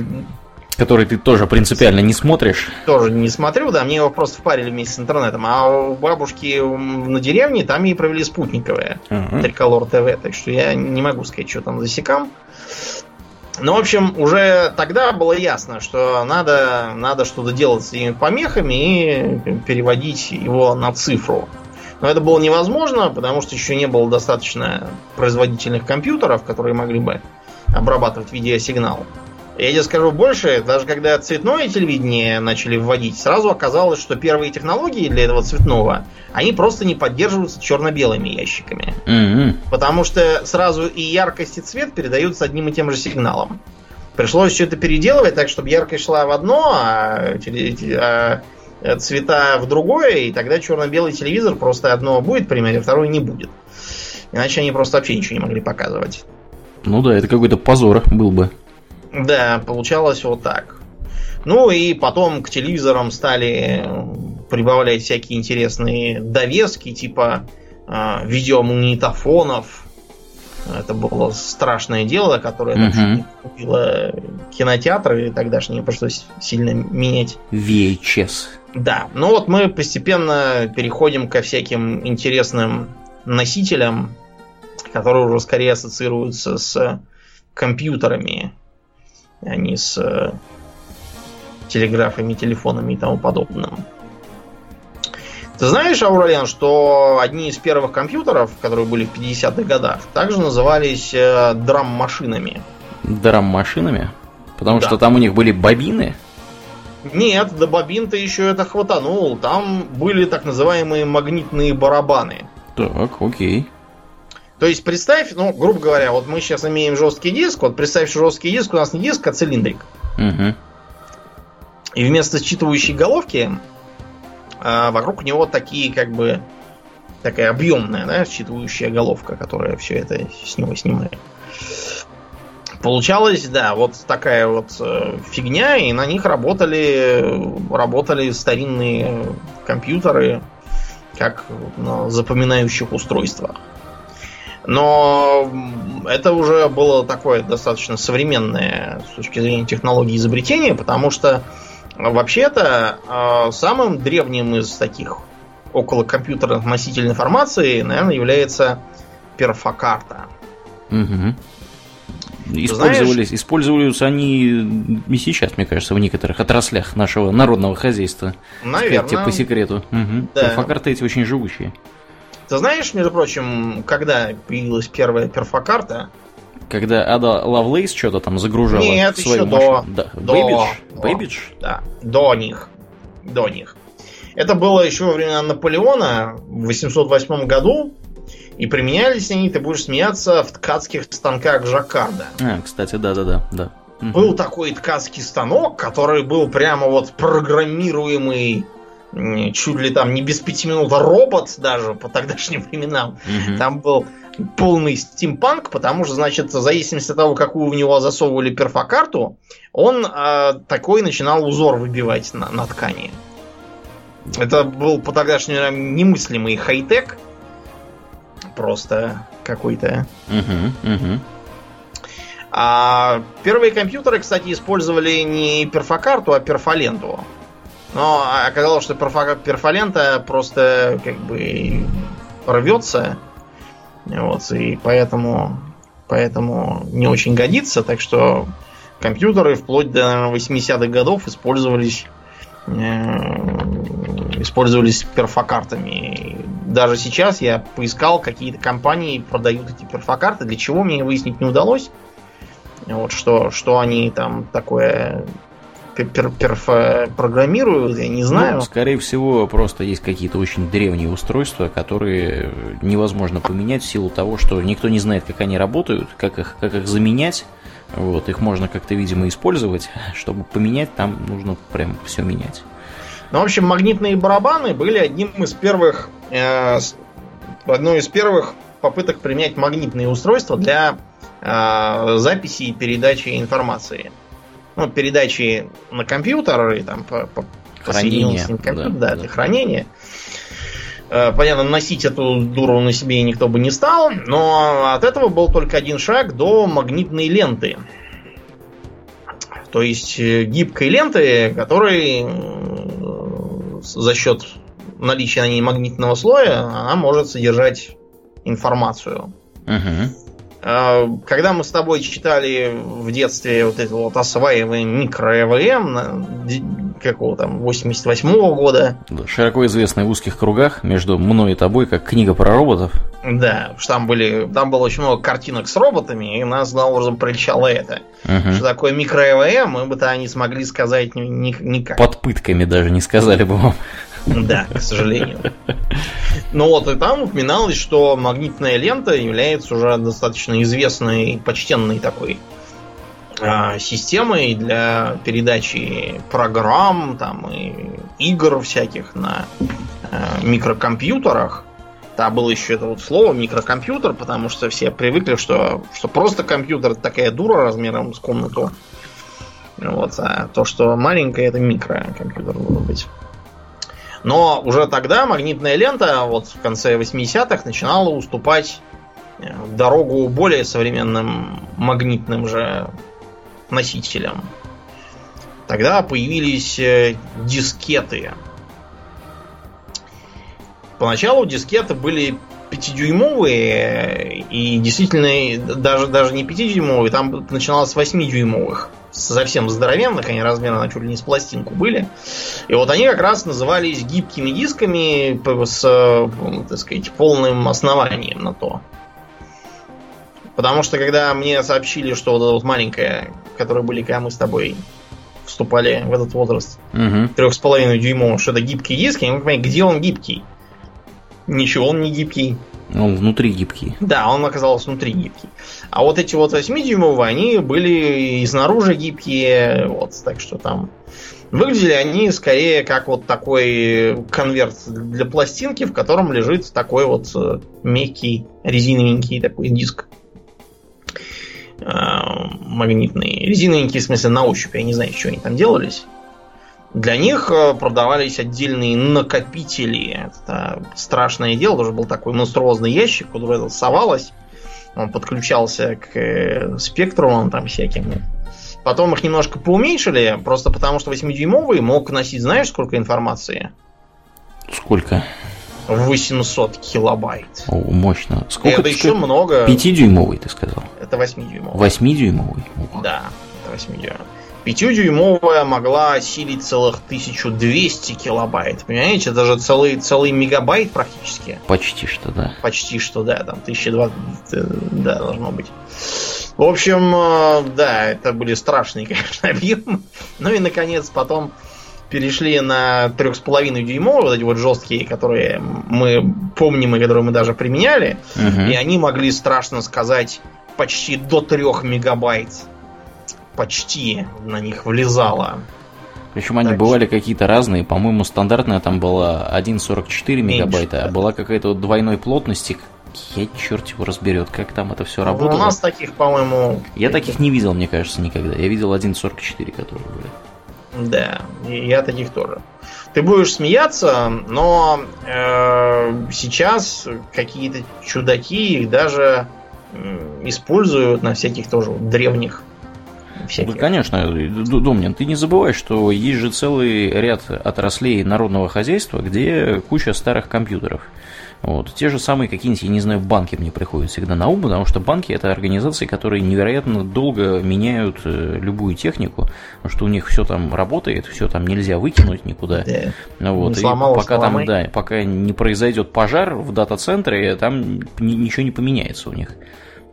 Который ты тоже принципиально не смотришь? Тоже не смотрю, да, мне его просто впарили вместе с интернетом. А у бабушки на деревне там ей провели спутниковое. Uh-huh. Триколор ТВ, так что я не могу сказать, что там засекам. Ну, в общем, уже тогда было ясно, что надо, надо что-то делать с этими помехами и переводить его на цифру. Но это было невозможно, потому что еще не было достаточно производительных компьютеров, которые могли бы обрабатывать видеосигнал. Я тебе скажу больше, даже когда цветное телевидение начали вводить, сразу оказалось, что первые технологии для этого цветного, они просто не поддерживаются черно-белыми ящиками. Mm-hmm. Потому что сразу и яркость, и цвет передаются одним и тем же сигналом. Пришлось все это переделывать так, чтобы яркость шла в одно, а, а цвета в другое, и тогда черно-белый телевизор просто одно будет примерно, а второе не будет. Иначе они просто вообще ничего не могли показывать. Ну да, это какой-то позор был бы. Да, получалось вот так. Ну и потом к телевизорам стали прибавлять всякие интересные довески, типа э, видеомагнитофонов. Это было страшное дело, которое uh-huh. купило кинотеатры тогдашние, пришлось сильно менять. VHS. Да, ну вот мы постепенно переходим ко всяким интересным носителям, которые уже скорее ассоциируются с компьютерами а не с э, телеграфами, телефонами и тому подобным. Ты знаешь, Ауралиан, что одни из первых компьютеров, которые были в 50-х годах, также назывались э, драм-машинами. Драм-машинами? Потому да. что там у них были бобины? Нет, до бобин-то еще это хватанул. Там были так называемые магнитные барабаны. Так, окей. То есть представь, ну, грубо говоря, вот мы сейчас имеем жесткий диск, вот представь, что жесткий диск у нас не диск, а цилиндрик. Угу. И вместо считывающей головки а, вокруг него такие, как бы, такая объемная, да, считывающая головка, которая все это с него снимает. Получалось, да, вот такая вот э, фигня, и на них работали, работали старинные компьютеры, как на запоминающих устройствах. Но это уже было такое достаточно современное с точки зрения технологии изобретения, потому что вообще-то а, самым древним из таких около компьютерных носителей информации, наверное, является перфокарта. Угу. Использовались, Знаешь, используются они и сейчас, мне кажется, в некоторых отраслях нашего народного хозяйства. Наверное. Сказать, по секрету. Угу. Да. Перфокарты эти очень живущие. Ты знаешь, между прочим, когда появилась первая перфокарта? Когда Ада Лавлейс что-то там загружала Нет, свою еще машину. до. Да. До. Бэйбидж? Бэйбидж? Да, до них. До них. Это было еще во времена Наполеона в 808 году. И применялись они, ты будешь смеяться, в ткацких станках Жаккарда. А, кстати, да-да-да. да. Был такой ткацкий станок, который был прямо вот программируемый чуть ли там не без пяти минут а робот даже по тогдашним временам. Угу. Там был полный стимпанк, потому что, значит, в зависимости от того, какую в него засовывали перфокарту, он э, такой начинал узор выбивать на, на ткани. Это был по тогдашнему немыслимый хай-тек. Просто какой-то. Угу, угу. А первые компьютеры, кстати, использовали не перфокарту, а перфоленту. Но оказалось, что перфолента просто как бы рвется. Вот, и поэтому, поэтому не очень годится. Так что компьютеры вплоть до наверное, 80-х годов использовались э, использовались перфокартами. Даже сейчас я поискал, какие-то компании продают эти перфокарты. Для чего мне выяснить не удалось. Вот что, что они там такое программируют, я не знаю. Ну, скорее всего, просто есть какие-то очень древние устройства, которые невозможно поменять в силу того, что никто не знает, как они работают, как их, как их заменять. Вот, их можно как-то, видимо, использовать. [LAUGHS] Чтобы поменять, там нужно прям все менять. Ну, в общем, магнитные барабаны были одним из первых, э, одной из первых попыток применять магнитные устройства для э, записи и передачи информации ну, передачи на компьютер и там по, по хранение, с ним компьютер, да, да, для хранения. Э, понятно, носить эту дуру на себе никто бы не стал, но от этого был только один шаг до магнитной ленты. То есть э, гибкой ленты, которой э, за счет наличия на ней магнитного слоя она может содержать информацию. Угу. А, когда мы с тобой читали в детстве вот это вот осваиваем микро-ЭВМ, какого там, 88-го года. Широко известный в узких кругах между мной и тобой, как книга про роботов. Да, что там были, там было очень много картинок с роботами, и нас, главным образом, прельщало это. Угу. Что такое микро-ЭВМ, мы бы то не смогли сказать ни, никак. Под пытками даже не сказали бы вам. Да, к сожалению. [LAUGHS] Ну вот, и там упоминалось, что магнитная лента является уже достаточно известной, почтенной такой а, системой для передачи программ там, и игр всяких на а, микрокомпьютерах. Да, было еще это вот слово микрокомпьютер, потому что все привыкли, что, что просто компьютер это такая дура размером с комнату. Вот, а то, что маленькое, это микрокомпьютер должен быть. Но уже тогда магнитная лента, вот в конце 80-х, начинала уступать э, дорогу более современным магнитным же носителям. Тогда появились э, дискеты. Поначалу дискеты были 5-дюймовые, и действительно даже, даже не 5-дюймовые, там начиналось с 8-дюймовых совсем здоровенных, они размерно чуть ли не с пластинку были. И вот они как раз назывались гибкими дисками с, так сказать, полным основанием на то. Потому что когда мне сообщили, что вот эта вот маленькая, которые были, когда мы с тобой вступали в этот возраст, трех с половиной дюймов, что это гибкий диск, я не понять, где он гибкий. Ничего он не гибкий. Он внутри гибкий. Да, он оказался внутри гибкий. А вот эти вот 8-дюймовые, они были и снаружи гибкие, вот, так что там... Выглядели они скорее как вот такой конверт для пластинки, в котором лежит такой вот э, мягкий, резиновенький такой диск э, магнитный. Резиновенький, в смысле, на ощупь. Я не знаю, что они там делались. Для них э, продавались отдельные накопители. Это страшное дело. Тоже был такой монструозный ящик, куда это совалось. Он подключался к э, спектрумам там всяким. Потом их немножко поуменьшили, просто потому что 8-дюймовый мог носить, знаешь, сколько информации? Сколько? 800 килобайт. О, мощно. Сколько это еще много. 5-дюймовый, ты сказал? Это 8-дюймовый. 8-дюймовый? Да, это 8-дюймовый. 5-дюймовая могла осилить целых 1200 килобайт. Понимаете, это же целый, целый мегабайт практически. Почти что, да. Почти что, да, там 1020, э, да, должно быть. В общем, э, да, это были страшные, [LAUGHS] конечно, объемы. Ну и, наконец, потом перешли на 3,5 дюймовые, вот эти вот жесткие, которые мы помним и которые мы даже применяли. Угу. И они могли страшно сказать почти до 3 мегабайт почти на них влезала. Причем они так бывали какие-то разные. По-моему, стандартная там была 1,44 мегабайта, а была какая-то вот двойной плотности. Я черт его разберет, как там это все работало. Ну, у нас таких, по-моему... Я таких не видел, мне кажется, никогда. Я видел 1,44, которые были. Да, я таких тоже. Ты будешь смеяться, но э, сейчас какие-то чудаки их даже используют на всяких тоже древних всяких. Да, конечно, Домнин, ты не забывай, что есть же целый ряд отраслей народного хозяйства, где куча старых компьютеров. Вот. Те же самые какие-нибудь, я не знаю, банки мне приходят всегда на ум, потому что банки это организации, которые невероятно долго меняют э, любую технику, потому что у них все там работает, все там нельзя выкинуть никуда. Да. Вот. Не сломал, и пока сломай. там, да, пока не произойдет пожар в дата-центре, там ничего не поменяется у них.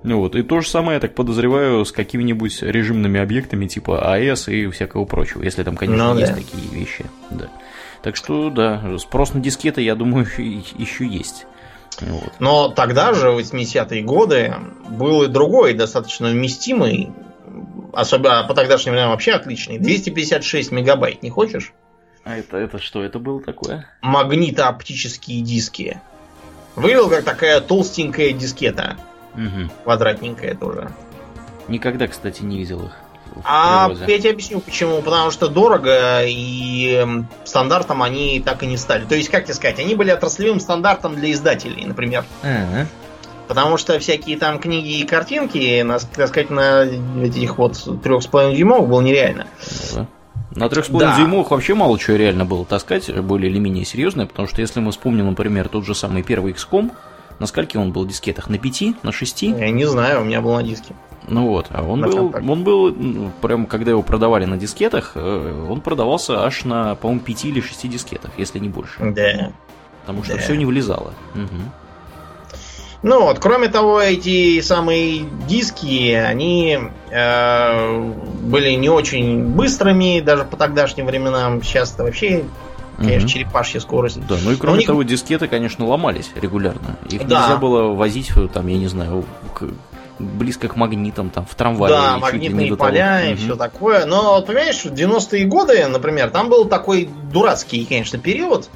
Ну вот, и то же самое, я так подозреваю, с какими-нибудь режимными объектами типа АЭС и всякого прочего, если там, конечно, ну, есть да. такие вещи. Да. Так что, да, спрос на дискеты, я думаю, [LAUGHS] еще есть. Вот. Но тогда же, в 80-е годы, был и другой, достаточно вместимый, особенно по тогдашним временам вообще отличный, 256 мегабайт, не хочешь? А это, это что это было такое? Магнитооптические диски. Выглядел как такая толстенькая дискета. Угу. Квадратненькая тоже. Никогда, кстати, не видел их. А я тебе объясню почему. Потому что дорого и стандартом они так и не стали. То есть, как тебе сказать, они были отраслевым стандартом для издателей, например. Uh-huh. Потому что всякие там книги и картинки, так сказать, на этих вот трех с половиной дюймов было нереально. Uh-huh. На трех с половиной да. дюймовых вообще мало чего реально было таскать, более или менее серьезное, потому что если мы вспомним, например, тот же самый первый XCOM, на скольки он был дискетах? На 5? На 6? Я не знаю, у меня был на диске. Ну вот, а он был, он был, ну, прям когда его продавали на дискетах, э, он продавался аж на, по-моему, 5 или 6 дискетах, если не больше. Да. Потому что да. все не влезало. Угу. Ну вот, кроме того, эти самые диски, они э, были не очень быстрыми, даже по тогдашним временам. Сейчас-то вообще конечно, угу. черепашья скорость. Да, ну и кроме них... того, дискеты, конечно, ломались регулярно. Их да. нельзя было возить, там, я не знаю, к, близко к магнитам, там, в трамвае. Да, магнитные поля того. и угу. все такое. Но, вот, понимаешь, в 90-е годы, например, там был такой дурацкий, конечно, период,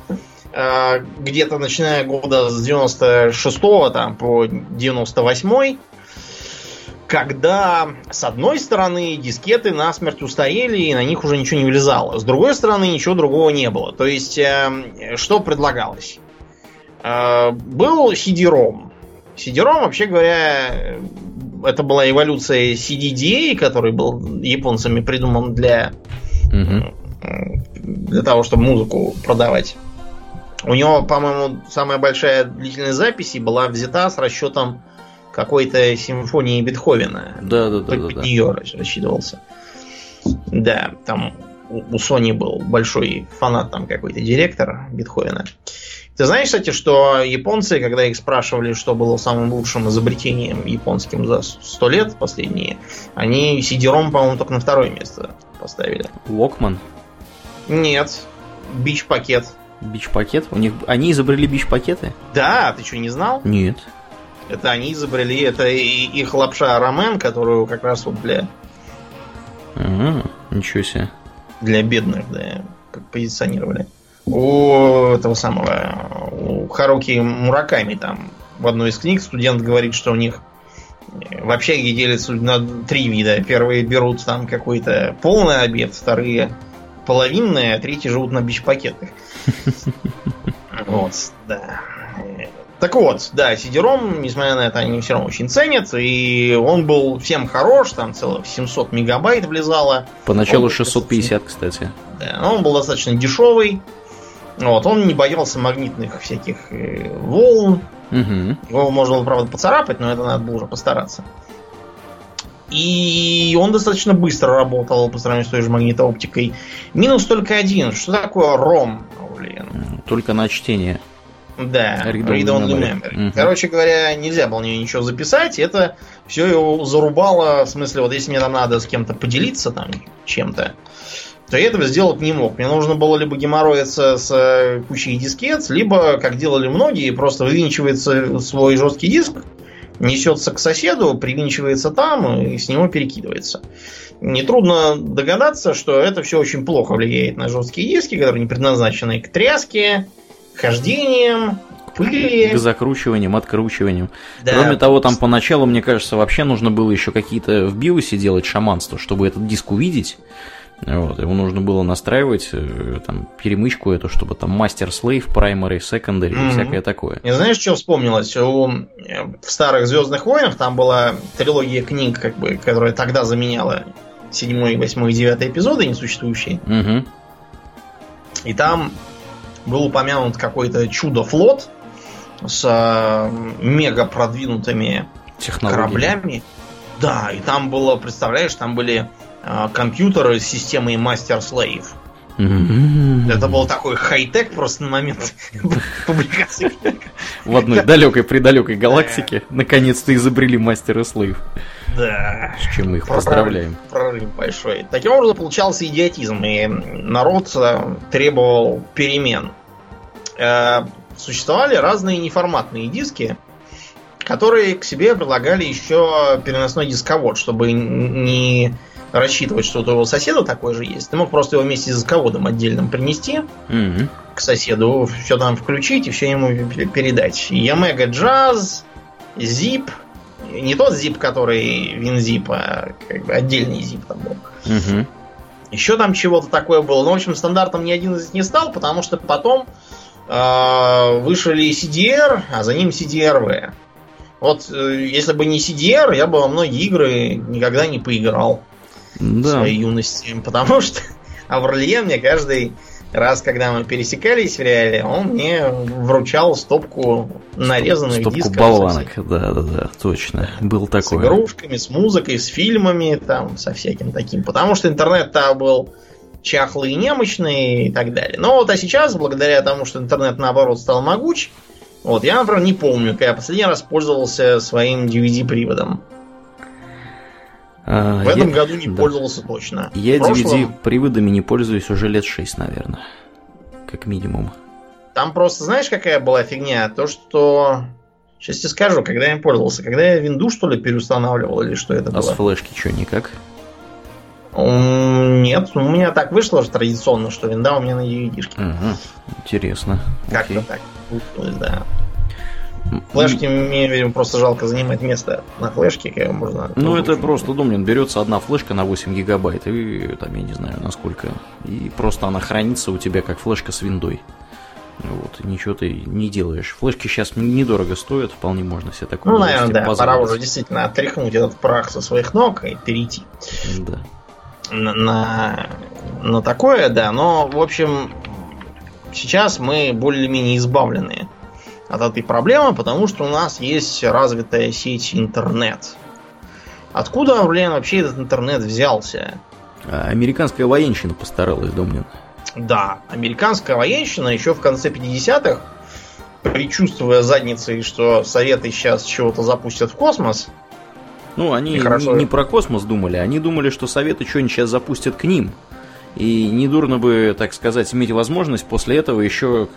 э, где-то начиная года с 96-го там, по 98-й, когда, с одной стороны, дискеты насмерть устарели, и на них уже ничего не влезало. С другой стороны, ничего другого не было. То есть, э, что предлагалось? Э, был CD-ROM. CD-ROM, вообще говоря, это была эволюция CDDA, который был японцами придуман для, угу. для того, чтобы музыку продавать. У него, по-моему, самая большая длительность записи была взята с расчетом какой-то симфонии Бетховена. Да, да, да. Только да, нее да. рассчитывался. Да, там у Sony был большой фанат, там какой-то директор Бетховена. Ты знаешь, кстати, что японцы, когда их спрашивали, что было самым лучшим изобретением японским за сто лет последние, они CD-ROM, по-моему, только на второе место поставили. Локман? Нет. Бич-пакет. Бич-пакет? У них они изобрели бич-пакеты? Да, ты что, не знал? Нет. Это они изобрели, это их лапша рамен, которую как раз вот для... Ага, ничего себе. Для бедных, да, позиционировали. У этого самого, у Харуки Мураками там в одной из книг студент говорит, что у них в общаге делятся на три вида. Первые берут там какой-то полный обед, вторые половинные, а третьи живут на бич-пакетах. [LAUGHS] Вот, да. Так вот, да, CD-ROM, несмотря на это, они все равно очень ценят, и он был всем хорош, там целых 700 мегабайт влезало. Поначалу он, 650, кстати. Да, но он был достаточно дешевый, вот, он не боялся магнитных всяких э, волн, угу. его можно было, правда, поцарапать, но это надо было уже постараться. И он достаточно быстро работал по сравнению с той же магнитооптикой. Минус только один. Что такое ROM, блин? Только на чтение. Да, read only memory. Угу. Короче говоря, нельзя было ничего записать. Это все его зарубало. В смысле, вот если мне там надо с кем-то поделиться там чем-то, то я этого сделать не мог. Мне нужно было либо геморроиться с э, кучей дискет, либо, как делали многие, просто вывинчивается свой жесткий диск, несется к соседу, привинчивается там и с него перекидывается. Нетрудно догадаться, что это все очень плохо влияет на жесткие диски, которые не предназначены к тряске, хождением, пыли. К закручиваниям, откручиваниям. Да, Кроме того, там поначалу, мне кажется, вообще нужно было еще какие-то в биосе делать шаманство, чтобы этот диск увидеть. Вот, его нужно было настраивать, э, там, перемычку эту, чтобы там мастер слейв, primary, secondary mm-hmm. и всякое такое. И знаешь, что вспомнилось? У, э, в старых Звездных войнах там была трилогия книг, как бы, которая тогда заменяла седьмой, восьмой и девятый эпизоды несуществующие. Mm-hmm. И там был упомянут какой-то чудо-флот с э, мега продвинутыми кораблями. Да, и там было, представляешь, там были э, компьютеры с системой Master Slave. Это был такой хай-тек просто на момент [LAUGHS] публикации. В одной далекой предалекой галактике наконец-то изобрели мастера слейв. Да. С чем мы их поздравляем. Прорыв большой. Таким образом получался идиотизм, и народ э, требовал перемен. Э, существовали разные неформатные диски, которые к себе предлагали еще переносной дисковод, чтобы не рассчитывать, что у твоего соседа такой же есть. Ты мог просто его вместе с дисководом отдельным принести mm-hmm. к соседу, все там включить и все ему передать. Yamaga Jazz, Zip, не тот zip, который WinZip, а как бы отдельный zip там был. Угу. Еще там чего-то такое было. Но, в общем, стандартом ни один из них не стал, потому что потом э, вышли CDR, а за ним CDRV. Вот э, если бы не CDR, я бы во многие игры никогда не поиграл да. своей юности. [LAUGHS] Потому что Авралиен мне каждый раз, когда мы пересекались в реале, он мне вручал стопку нарезанных Стопку дисков. болванок, да, да, да, точно. Был С такой. игрушками, с музыкой, с фильмами, там, со всяким таким. Потому что интернет-то был чахлый и немощный и так далее. Но вот а сейчас, благодаря тому, что интернет наоборот стал могуч, вот, я, например, не помню, когда я последний раз пользовался своим DVD-приводом. А, В этом я- году не да. пользовался точно. Я В прошлом DVD-приводами не пользуюсь уже лет 6, наверное. Как минимум. Там просто, знаешь, какая была фигня? То, что... Сейчас тебе скажу, когда я им пользовался. Когда я винду, что ли, переустанавливал, или что это А с было? флешки что, никак? Нет, у меня так вышло же традиционно, что винда у меня на DVD-шке. Ага, интересно. Как-то так. да. Флешки мне, видимо, просто жалко занимать место на флешке, когда можно... Ну, это просто, Домнин, берется одна флешка на 8 гигабайт, и там, я не знаю, насколько. И просто она хранится у тебя как флешка с виндой. Вот, ничего ты не делаешь. Флешки сейчас недорого стоят, вполне можно себе такое Ну, наверное, да, пора позволить. уже действительно отряхнуть этот прах со своих ног и перейти Да. на, на, на такое, да. Но, в общем, сейчас мы более-менее избавлены от этой проблемы, потому что у нас есть развитая сеть интернет. Откуда, блин, вообще этот интернет взялся? А Американская военщина постаралась, Домнин. Да, американская военщина еще в конце 50-х, предчувствуя задницей, что Советы сейчас чего-то запустят в космос, Ну, они хорошо. не, не про космос думали, они думали, что Советы что-нибудь сейчас запустят к ним. И недурно бы, так сказать, иметь возможность после этого еще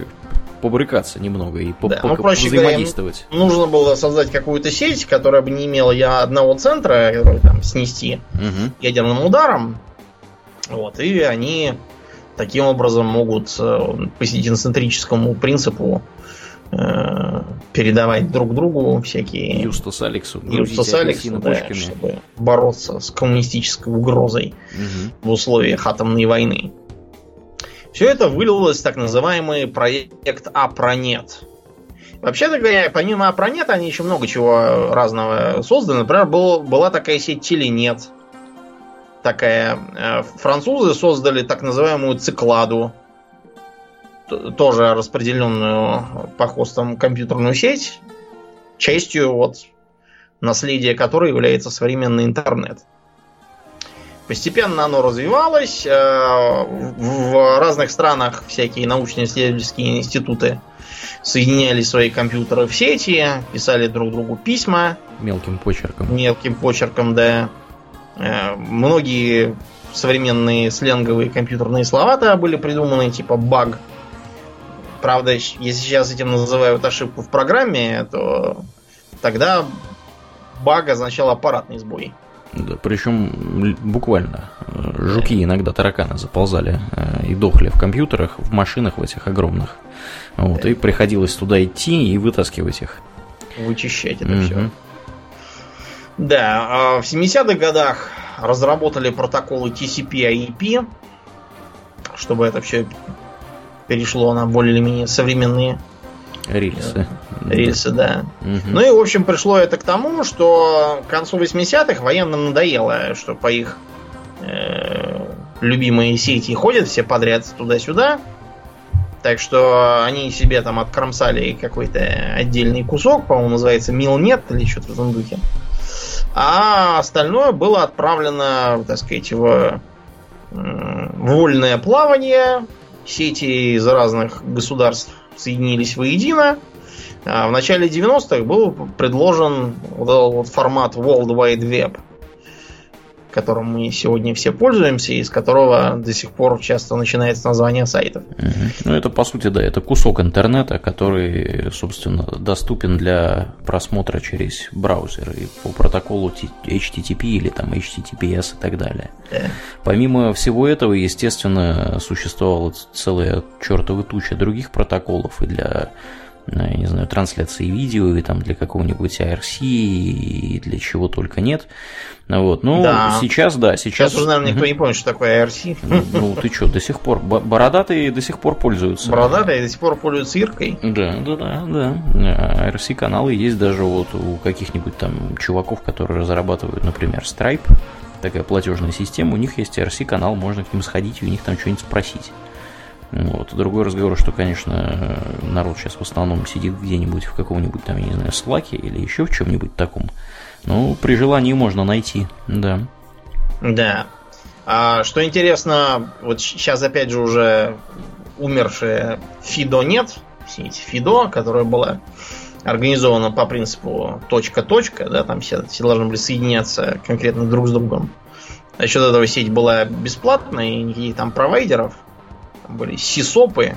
побрыкаться немного и Да, ну, проще говоря, взаимодействовать. нужно было создать какую-то сеть, которая бы не имела я одного центра, который там снести Мгм. ядерным ударом. Вот, и они таким образом могут э, по синцентрическому принципу э, передавать друг другу всякие Юстас Алексу. Юстас грузить Алекс, апельсины да, почками. чтобы бороться с коммунистической угрозой Мгм. в условиях атомной войны. Все это вылилось в так называемый проект Апронет. Вообще-то говоря, помимо Апронета, они еще много чего разного создали. Например, был, была такая сеть Теленет. Такая. Э, Французы создали так называемую цикладу. Тоже распределенную по хостам компьютерную сеть. Частью вот наследия которой является современный интернет. Постепенно оно развивалось. э, В разных странах всякие научно-исследовательские институты соединяли свои компьютеры в сети, писали друг другу письма Мелким почерком. мелким почерком, да. Э, Многие современные сленговые компьютерные слова-то были придуманы, типа баг. Правда, если сейчас этим называют ошибку в программе, то тогда баг означал аппаратный сбой. Да, причем буквально. Э, Жуки иногда тараканы заползали э, и дохли в компьютерах, в машинах в этих огромных. Вот, и приходилось туда идти и вытаскивать их. Вычищать это все. Да, а в 70-х годах разработали протоколы TCP/IP, чтобы это все перешло на более-менее современные Рельсы. рельсы, да. Мгм. Ну и, в общем, пришло это к тому, что к концу 80-х военным надоело, что по их э, любимые сети ходят все подряд туда-сюда. Так что они себе там откромсали какой-то отдельный кусок, по-моему, называется Милнет или что-то в этом духе. А остальное было отправлено, так сказать, в м, вольное плавание. Сети из разных государств соединились воедино. А В начале 90-х был предложен вот формат World Wide Web, которым мы сегодня все пользуемся, и из которого до сих пор часто начинается название сайтов. Мгм. Ну, это, по сути, да, это кусок интернета, который, собственно, доступен для просмотра через браузер и по протоколу HTTP или там HTTPS и так далее. Да. Помимо всего этого, естественно, существовала целая чертова туча других протоколов и для я не знаю, трансляции видео, и там для какого-нибудь IRC, и для чего только нет. Вот. Ну, Да. сейчас, да, сейчас... Сейчас уже, наверное, никто не помнит, что такое IRC. Ну, ты что, до сих пор, бо- бородатые до сих пор пользуются. Бородатые до сих пор пользуются Иркой. Да, да, да, да. RC каналы есть даже вот у каких-нибудь там чуваков, которые разрабатывают, например, Stripe, такая платежная система, у них есть RC канал, можно к ним сходить и у них там что-нибудь спросить. Вот. Другой разговор, что, конечно, народ сейчас в основном сидит где-нибудь в каком-нибудь там, я не знаю, слаке или еще в чем-нибудь таком. Ну, при желании можно найти, да. Да. А, что интересно, вот сейчас опять же уже умершая Фидо нет, сеть Фидо, которая была организована по принципу точка-точка, да, там все, все должны были соединяться конкретно друг с другом. За счет этого сеть была бесплатная, и никаких там провайдеров. Были сисопы.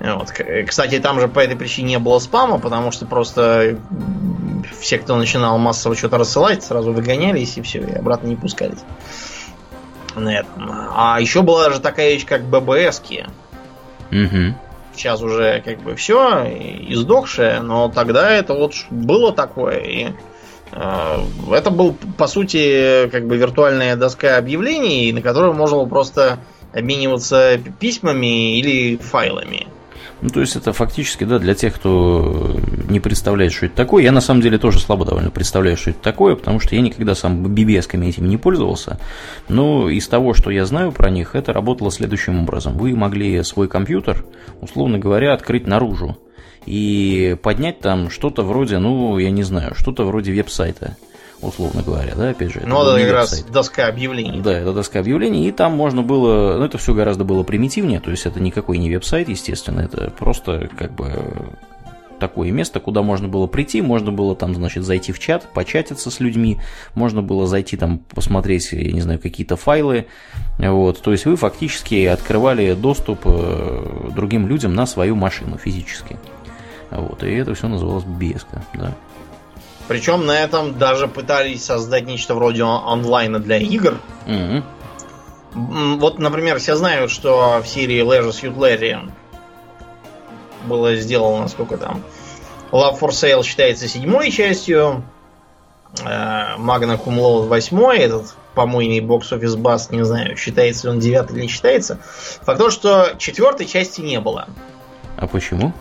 Вот. Кстати, там же по этой причине не было спама, потому что просто все, кто начинал массово что-то рассылать, сразу выгонялись и все, и обратно не пускались. На этом. А еще была же такая вещь, как ББСки. Угу. Сейчас уже как бы все, издохшее, но тогда это вот было такое. И э, это был, по сути, как бы виртуальная доска объявлений, на которую можно было просто обмениваться письмами или файлами. Ну, то есть это фактически, да, для тех, кто не представляет, что это такое. Я на самом деле тоже слабо довольно представляю, что это такое, потому что я никогда сам BBS-ками этими не пользовался. Но из того, что я знаю про них, это работало следующим образом. Вы могли свой компьютер, условно говоря, открыть наружу и поднять там что-то вроде, ну, я не знаю, что-то вроде веб-сайта условно говоря, да, опять же. Ну, это как раз доска объявлений. Да, это доска объявлений, и там можно было, ну, это все гораздо было примитивнее, то есть это никакой не веб-сайт, естественно, это просто как бы такое место, куда можно было прийти, можно было там, значит, зайти в чат, початиться с людьми, можно было зайти там посмотреть, я не знаю, какие-то файлы, вот, то есть вы фактически открывали доступ э, другим людям на свою машину физически, вот, и это все называлось BBS, да. Причем на этом даже пытались создать нечто вроде онлайна для игр. Mm-hmm. Вот, например, все знают, что в серии Leisure Suit Larry было сделано, сколько там, Love for Sale считается седьмой частью, э, Magna Cum Laude восьмой, этот помойный бокс-офис баст, не знаю, считается он девятый или не считается. Факт то, что четвертой части не было. А почему?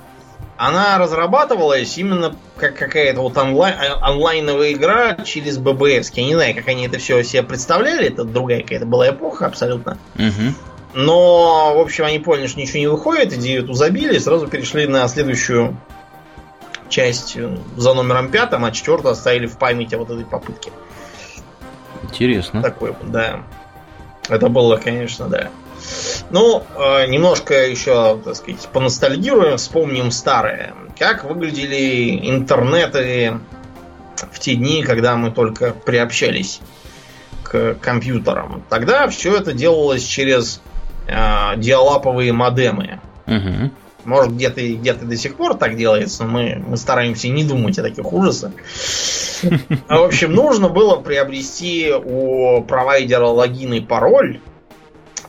Она разрабатывалась именно как какая-то вот онлайн, онлайновая игра через ББС. Я не знаю, как они это все себе представляли. Это другая какая-то была эпоха абсолютно. Угу. Но, в общем, они поняли, что ничего не выходит, идею эту забили, сразу перешли на следующую часть за номером пятым, а четвертую оставили в памяти вот этой попытки. Интересно. Такой, да. Это было, конечно, да. Ну, э, немножко еще, так сказать, поностальгируем, вспомним старое. Как выглядели интернеты в те дни, когда мы только приобщались к компьютерам. Тогда все это делалось через э, диалаповые модемы. Угу. Может, где-то где до сих пор так делается, но мы, мы стараемся не думать о таких ужасах. [LAUGHS] В общем, нужно было приобрести у провайдера логин и пароль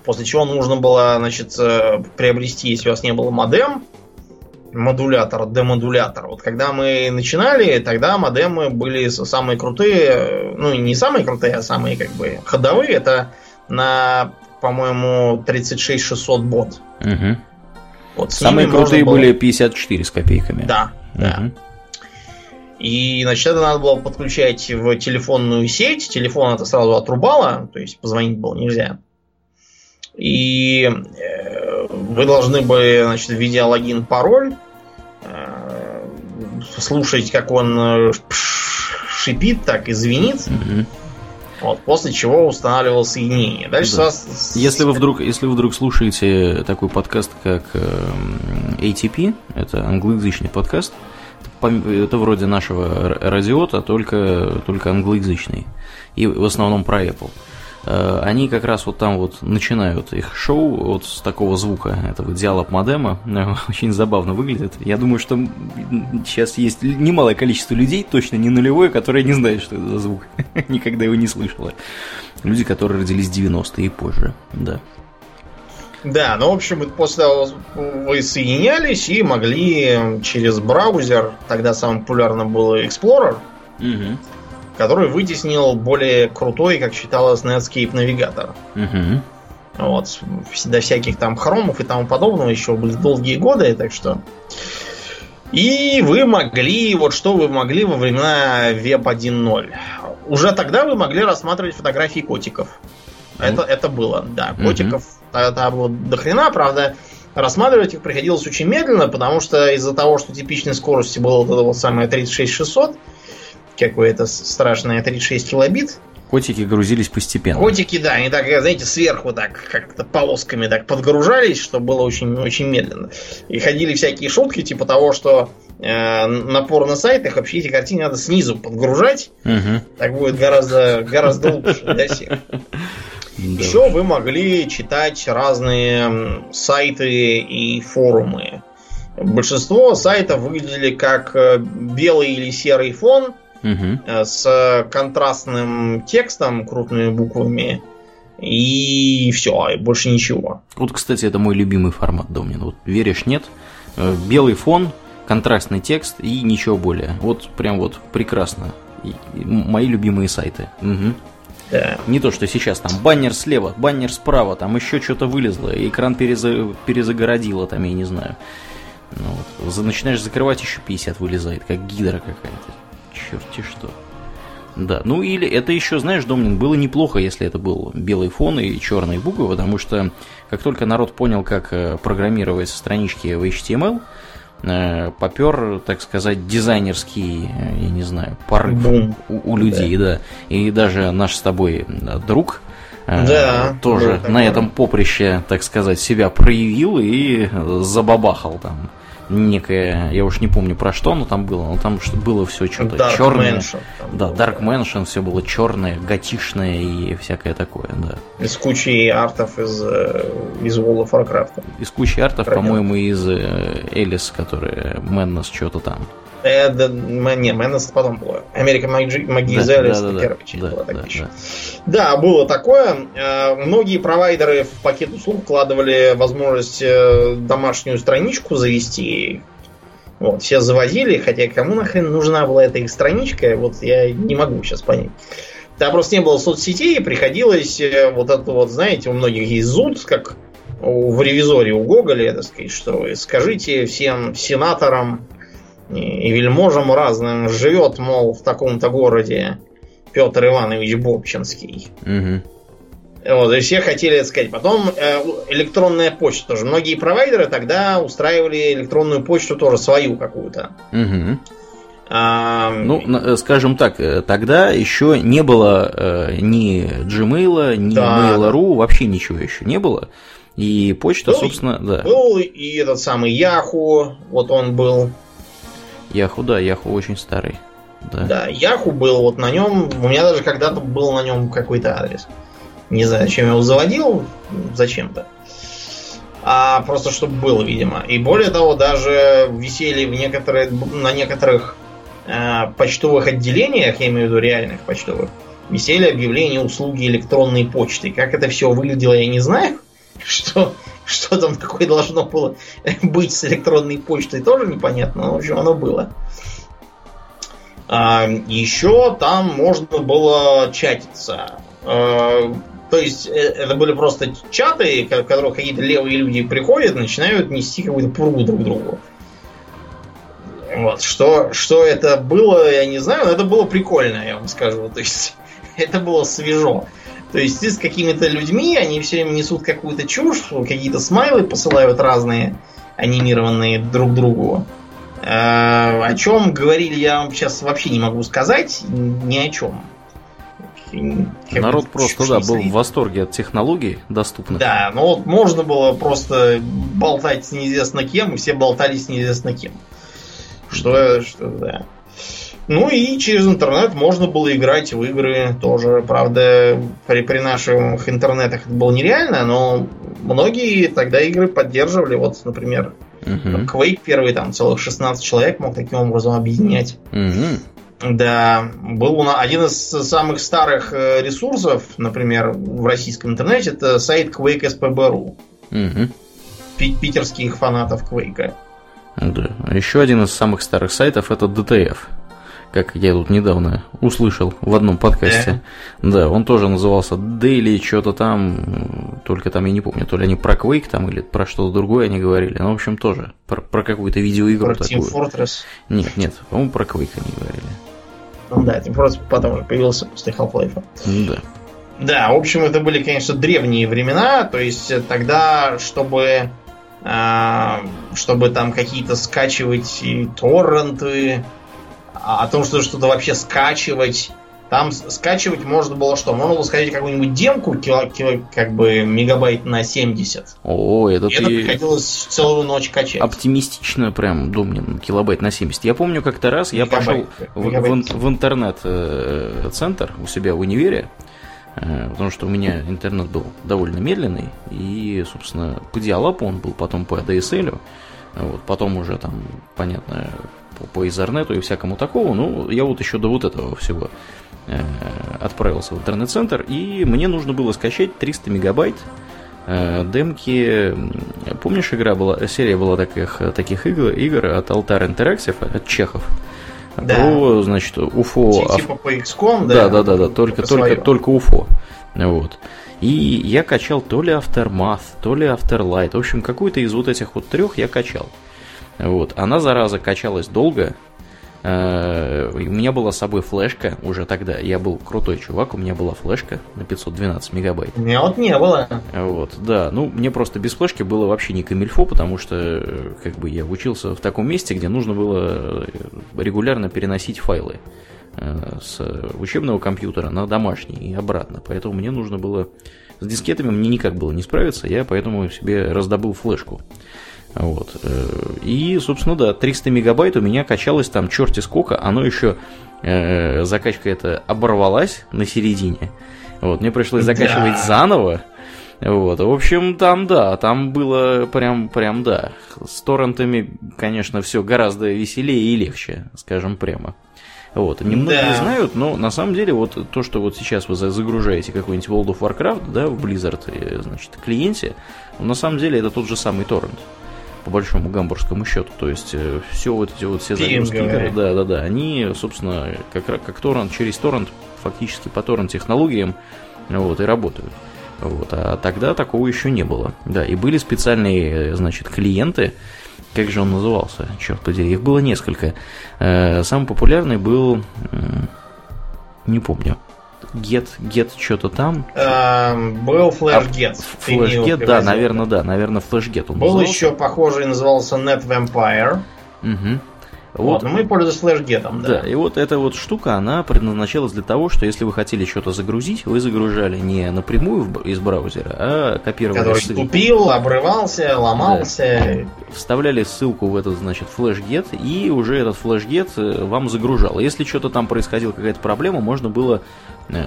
После чего нужно было, значит, э, приобрести, если у вас не было модем, модулятор, демодулятор. Вот когда мы начинали, тогда модемы были самые крутые, ну не самые крутые, а самые как бы ходовые. Это на, по-моему, 36600 бот. Угу. Вот, самые крутые было... были 54 с копейками. Да, угу. да. И, значит, это надо было подключать в телефонную сеть. Телефон это сразу отрубало, то есть позвонить было нельзя. И э, вы должны бы, значит, введя логин, пароль, э, слушать, как он э, шипит, так и звенит. Вот, после чего устанавливал соединение. Дальше да. вас... Если вы вдруг, если вы вдруг слушаете такой подкаст, как ATP, это англоязычный подкаст, это вроде нашего радиота, только, только англоязычный. И в основном про Apple. Э, они как раз вот там вот начинают их шоу вот с такого звука, этого диалог модема, [LAUGHS] очень забавно выглядит. Я думаю, что сейчас есть немалое количество людей, точно не нулевое, которые не знают, что это за звук, [LAUGHS] никогда его не слышало. Люди, которые родились в 90-е и позже, да. Да, ну, в общем, после того вы соединялись и могли через браузер, тогда самым популярным был Explorer, угу который вытеснил более крутой, как считалось, Netscape навигатор. Угу. Вот, до всяких там хромов и тому подобного еще были долгие годы, так что... И вы могли, вот что вы могли во времена Web 1.0. Уже тогда вы могли рассматривать фотографии котиков. Это, это было, да. Котиков угу. тогда было до хрена, правда, рассматривать их приходилось очень медленно, потому что из-за того, что типичной скорости было вот это вот самое 36600, какое-то страшное 36 килобит, Котики грузились постепенно. Котики, да, они так, знаете, сверху так как-то полосками так подгружались, что было очень, очень медленно. И ходили всякие шутки, типа того, что э, напор на сайтах вообще эти картины надо снизу подгружать. Угу. Так будет гораздо, гораздо лучше для всех. Еще вы могли читать разные сайты и форумы. Большинство сайтов выглядели как э, белый или серый фон Угу. с контрастным текстом, крупными буквами. И все, и больше ничего. Вот, кстати, это мой любимый формат, Домнин. Вот веришь, нет? Э, белый фон, контрастный текст и ничего более. Вот прям вот прекрасно. И, и мои любимые сайты. Угу. Да. Не то, что сейчас там баннер слева, баннер справа, там еще что-то вылезло, экран переза... перезагородило, там, я не знаю. Ну, вот. Начинаешь закрывать, еще 50 вылезает, как гидра какая-то черти что. Да, ну или это еще, знаешь, Домнин, было неплохо, если это был белый фон и черные буквы, потому что как только народ понял, как э, программировать странички в HTML, э, попер, так сказать, дизайнерский, э, я не знаю, порыв Бум. у, у людей, да. да. И даже наш с тобой друг да, тоже на этом поприще, так сказать, себя проявил и забабахал там некое, я уж не помню про что, но там было, но там было все что-то черное. Mansion, да, было, Dark Mansion, все было черное, готишное и всякое такое, да. Из кучи артов из, э, из World of Warcraft. Из кучи артов, по-моему, из Элис, которые Madness что-то там. Э, да, не, Madness потом было. Америка Магии да, да, да, первая часть да, была, так да, да. да, было такое. Э, многие провайдеры в пакет услуг вкладывали возможность э, домашнюю страничку завести. Вот, все заводили, хотя кому нахрен нужна была эта их страничка, вот я не могу сейчас понять. Там просто не было соцсетей, приходилось вот это вот, знаете, у многих есть зуд, как в ревизоре у Гоголя, так сказать, что вы скажите всем сенаторам, и вельможам разным живет, мол, в таком-то городе Петр Иванович Бобчинский. Угу. Вот, и все хотели это сказать. Потом э, электронная почта тоже. Многие провайдеры тогда устраивали электронную почту тоже свою какую-то. Угу. А, ну, э, скажем так, э, тогда еще не было э, ни Gmail, ни да, Mail.ru, вообще ничего еще не было. И почта, был, собственно, да. Был и этот самый Yahoo, вот он был. Яху, да, Яху очень старый. Да. да, Яху был вот на нем. У меня даже когда-то был на нем какой-то адрес. Не знаю, зачем я его заводил, зачем-то. А просто чтобы было, видимо. И более того, даже висели в некоторые, на некоторых э, почтовых отделениях, я имею в виду реальных почтовых, висели объявления услуги электронной почты. Как это все выглядело, я не знаю. [LAUGHS] Что [LAUGHS] что там такое должно было быть с электронной почтой, тоже непонятно, но в общем оно было. А, еще там можно было чатиться. А, то есть э, это были просто чаты, в которых какие-то левые люди приходят, начинают нести какую-то пургу друг другу. Вот. Что, что это было, я не знаю, но это было прикольно, я вам скажу. То есть [LAUGHS] это было свежо. То есть ты с какими-то людьми, они все время несут какую-то чушь, какие-то смайлы посылают разные, анимированные друг другу. Э, о чем говорили, я вам сейчас вообще не могу сказать. Ни о чем. Народ просто, да, был в восторге от технологий доступных. Да, ну вот можно было просто болтать с неизвестно кем, и все болтали с неизвестно кем. Что, что да. Ну и через интернет можно было играть в игры тоже. Правда, при, при наших интернетах это было нереально, но многие тогда игры поддерживали. Вот, например, uh-huh. Quake первый, там целых 16 человек мог таким образом объединять. Uh-huh. Да, был один из самых старых э, ресурсов, например, в российском интернете, это сайт Quake SPB.ru. Угу. Питерских фанатов Quake. Да. Еще один из самых старых сайтов это DTF как я тут недавно услышал в одном подкасте. Yeah. Да, он тоже назывался Daily, что-то там, только там я не помню, то ли они про Quake там или про что-то другое они говорили. Ну, в общем, тоже про, про какую-то видеоигру про такую. Team Fortress? Нет, нет, по-моему, про Quake они говорили. Ну да, Team Fortress потом уже появился после Half-Life. Да. Да, в общем, это были, конечно, древние времена, то есть тогда, чтобы а, чтобы там какие-то скачивать и торренты, а, о том, что что-то вообще скачивать. Там скачивать можно было что? Можно было скачать какую-нибудь демку, кило, кило, как бы мегабайт на 70. О, это и ты... это приходилось целую ночь качать. Оптимистично прям, думаю, килобайт на 70. Я помню как-то раз я мегабайт, пошел мегабайт. В, в, в интернет-центр у себя в универе, Э, потому что у меня интернет был довольно медленный, и, собственно, по диалапу он был, потом по ADSL, вот, потом уже там, понятно, по, по Ethernet и всякому такому, ну, я вот еще до вот этого всего э, отправился в интернет-центр, и мне нужно было скачать 300 мегабайт э, демки. Помнишь, игра была, серия была таких, таких игр, игр от Altar Interactive, от чехов, да. про, значит, UFO. Типа по XCOM, да? Да, да, да, да, только, только, только UFO. Вот. И я качал то ли Aftermath, то ли Afterlight. В общем, какую-то из вот этих вот трех я качал. Вот. Она, зараза, качалась долго. Э, у меня была с собой флешка уже тогда. Я был крутой чувак, у меня была флешка на 512 мегабайт. У меня вот не было. Вот, да. Ну, мне просто без флешки было вообще не камильфо, потому что э, как бы я учился в таком месте, где нужно было э, регулярно переносить файлы с учебного компьютера на домашний и обратно. Поэтому мне нужно было... С дискетами мне никак было не справиться, я поэтому себе раздобыл флешку. Вот. Э, и, собственно, да, 300 мегабайт у меня качалось там черти сколько, оно еще, э, закачка эта оборвалась на середине. Вот, мне пришлось закачивать да. заново. Вот, в общем, там, да, там было прям, прям, да. С торрентами, конечно, все гораздо веселее и легче, скажем прямо. Вот, немногие да. знают, но на самом деле вот то, что вот сейчас вы загружаете какой-нибудь World of Warcraft, да, в Blizzard, э, значит, клиенте, на самом деле это тот же самый торрент по большому гамбургскому счету. То есть э, все вот эти вот все загрузки игр, да, да, да, они, собственно, как, как торрент, через торрент, фактически по торрент технологиям вот, и работают. Вот, а тогда такого еще не было. Да, и были специальные, э, значит, клиенты, как же он назывался, черт подери, их было несколько. Э, самый популярный был, не помню, Get, Get что-то там. Эм, был FlashGet. А, FlashGet, да, наверное, да, наверное, он Был назывался. еще похожий, назывался Net Vampire. Угу. Вот. Но мы пользовались флешгетом, да. Да, и вот эта вот штука, она предназначалась для того, что если вы хотели что-то загрузить, вы загружали не напрямую из браузера, а копировали Который ссылку. тупил, обрывался, ломался. Да. Вставляли ссылку в этот, значит, флешгет, и уже этот флешгет э, вам загружал. Если что-то там происходила какая-то проблема, можно было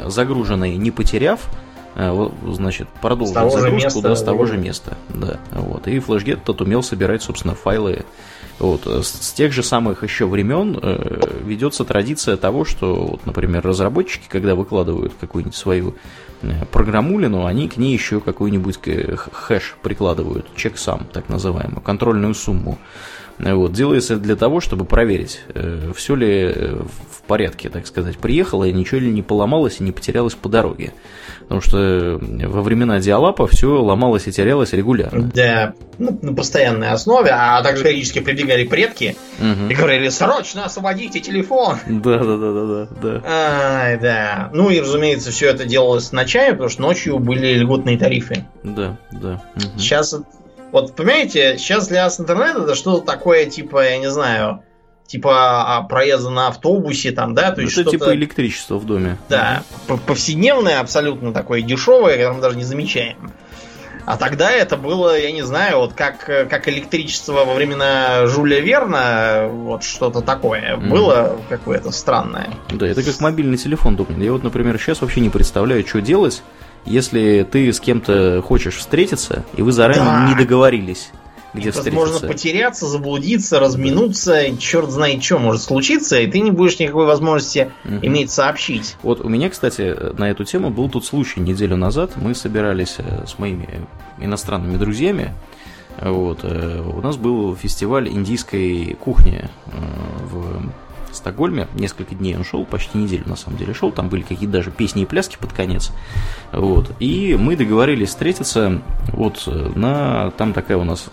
загруженный не потеряв, э, значит, продолжить загрузку места, да, с того же места. Да, вот. И флешгет тот умел собирать, собственно, файлы вот. Э, с тех же самых еще времен э, ведется традиция того, что, вот, например, разработчики, когда выкладывают какую-нибудь свою э, программулину, они к ней еще какой-нибудь хэш прикладывают, чек сам, так называемую, контрольную сумму. Вот, делается для того, чтобы проверить, э, все ли в порядке, так сказать, приехало, и ничего ли не поломалось и не потерялось по дороге. Потому что во времена диалапа все ломалось и терялось регулярно. Да, ну, на постоянной основе, а также периодически прибегали предки угу. и говорили, срочно освободите телефон. Да, да, да, да, да. Ай, да. Ну и, разумеется, все это делалось ночами, потому что ночью были льготные тарифы. Да, да. Угу. Сейчас, вот понимаете, сейчас для нас интернет это что-то такое, типа, я не знаю, типа а, проезда на автобусе, там, да, то есть Это типа электричество в доме. Да, повседневное, абсолютно такое дешевое, которое мы даже не замечаем. А тогда это было, я не знаю, вот как, как электричество во времена Жюля Верна, вот что-то такое. Mm. Было какое-то странное. Да, это как мобильный телефон, думаю. Я вот, например, сейчас вообще не представляю, что делать, если ты с кем-то хочешь встретиться, и вы заранее да. не договорились где встретиться. Можно потеряться, заблудиться, разминуться, да. черт знает что может случиться, и ты не будешь никакой возможности угу. иметь сообщить. Вот у меня, кстати, на эту тему был тут случай неделю назад. Мы собирались э, с моими иностранными друзьями. Вот, э, у нас был фестиваль индийской кухни э, в Стокгольме. Несколько дней он шел, почти неделю на самом деле шел. Там были какие-то даже песни и пляски под конец. Вот. И мы договорились встретиться вот на... Там такая у нас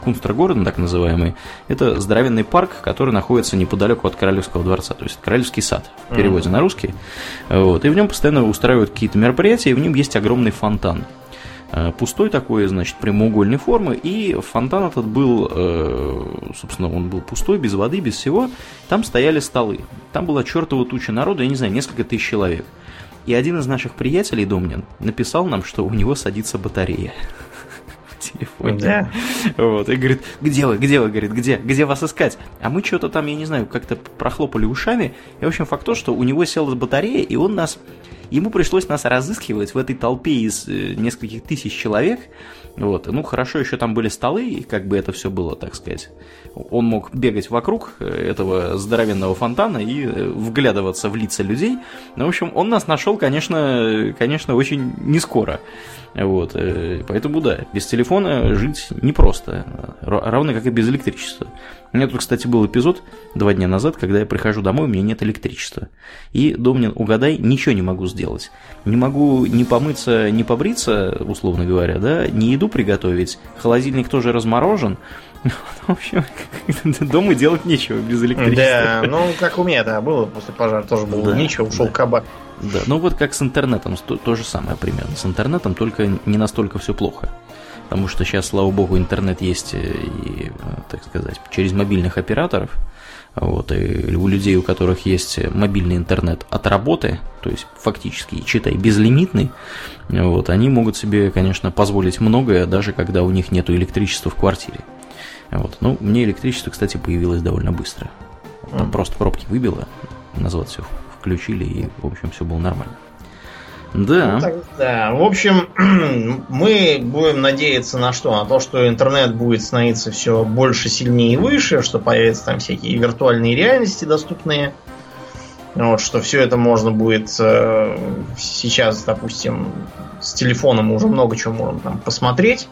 Кунстрагорден, так называемый, это здоровенный парк, который находится неподалеку от Королевского дворца, то есть Королевский сад в переводе mm-hmm. на русский. Вот, и в нем постоянно устраивают какие-то мероприятия, и в нем есть огромный фонтан. Э, пустой такой, значит, прямоугольной формы, и фонтан этот был, э, собственно, он был пустой, без воды, без всего. Там стояли столы. Там была чертова туча народу, я не знаю, несколько тысяч человек. И один из наших приятелей, Домнин, написал нам, что у него садится батарея [LAUGHS] телефоне. Да. Вот, и говорит, где вы, где вы, говорит, где, где вас искать? А мы что-то там, я не знаю, как-то прохлопали ушами. И, в общем, факт то, что у него села батарея, и он нас Ему пришлось нас разыскивать в этой толпе из э, нескольких тысяч человек. Вот. Ну, хорошо, еще там были столы, и как бы это все было, так сказать. Он мог бегать вокруг э, этого здоровенного фонтана и э, вглядываться в лица людей. Ну, в общем, он нас нашел, конечно, конечно, очень не скоро. Вот. Поэтому, да, без телефона жить непросто. Равно как и без электричества. У меня тут, кстати, был эпизод два дня назад, когда я прихожу домой, у меня нет электричества. И, Домнин, угадай, ничего не могу сделать. Не могу ни помыться, ни побриться, условно говоря, да, ни еду приготовить. Холодильник тоже разморожен. [LAUGHS] В общем, [LAUGHS] дома делать нечего без электричества. Да, ну, как у меня, да, было после пожара, тоже было да, нечего, ушел да. кабак. Да, ну вот как с интернетом, то, то же самое примерно. С интернетом только не настолько все плохо. Потому что сейчас, слава богу, интернет есть э, и, так сказать, через мобильных операторов. Вот, и у людей, у которых есть мобильный интернет от работы, то есть фактически, читай, безлимитный, вот, они могут себе, конечно, позволить многое, даже когда у них нет электричества в квартире. Вот. Ну, мне электричество, кстати, появилось довольно быстро. Там просто пробки выбило, назад все включили, и, в общем, все было нормально. Да. Ну, так, да. В общем, [CLEARS THROAT] мы будем надеяться на что? На то, что интернет будет становиться все больше, сильнее и выше, что появятся там всякие виртуальные реальности доступные. Вот, что все это можно будет э, сейчас, допустим, с телефоном мы уже много чего можем там посмотреть.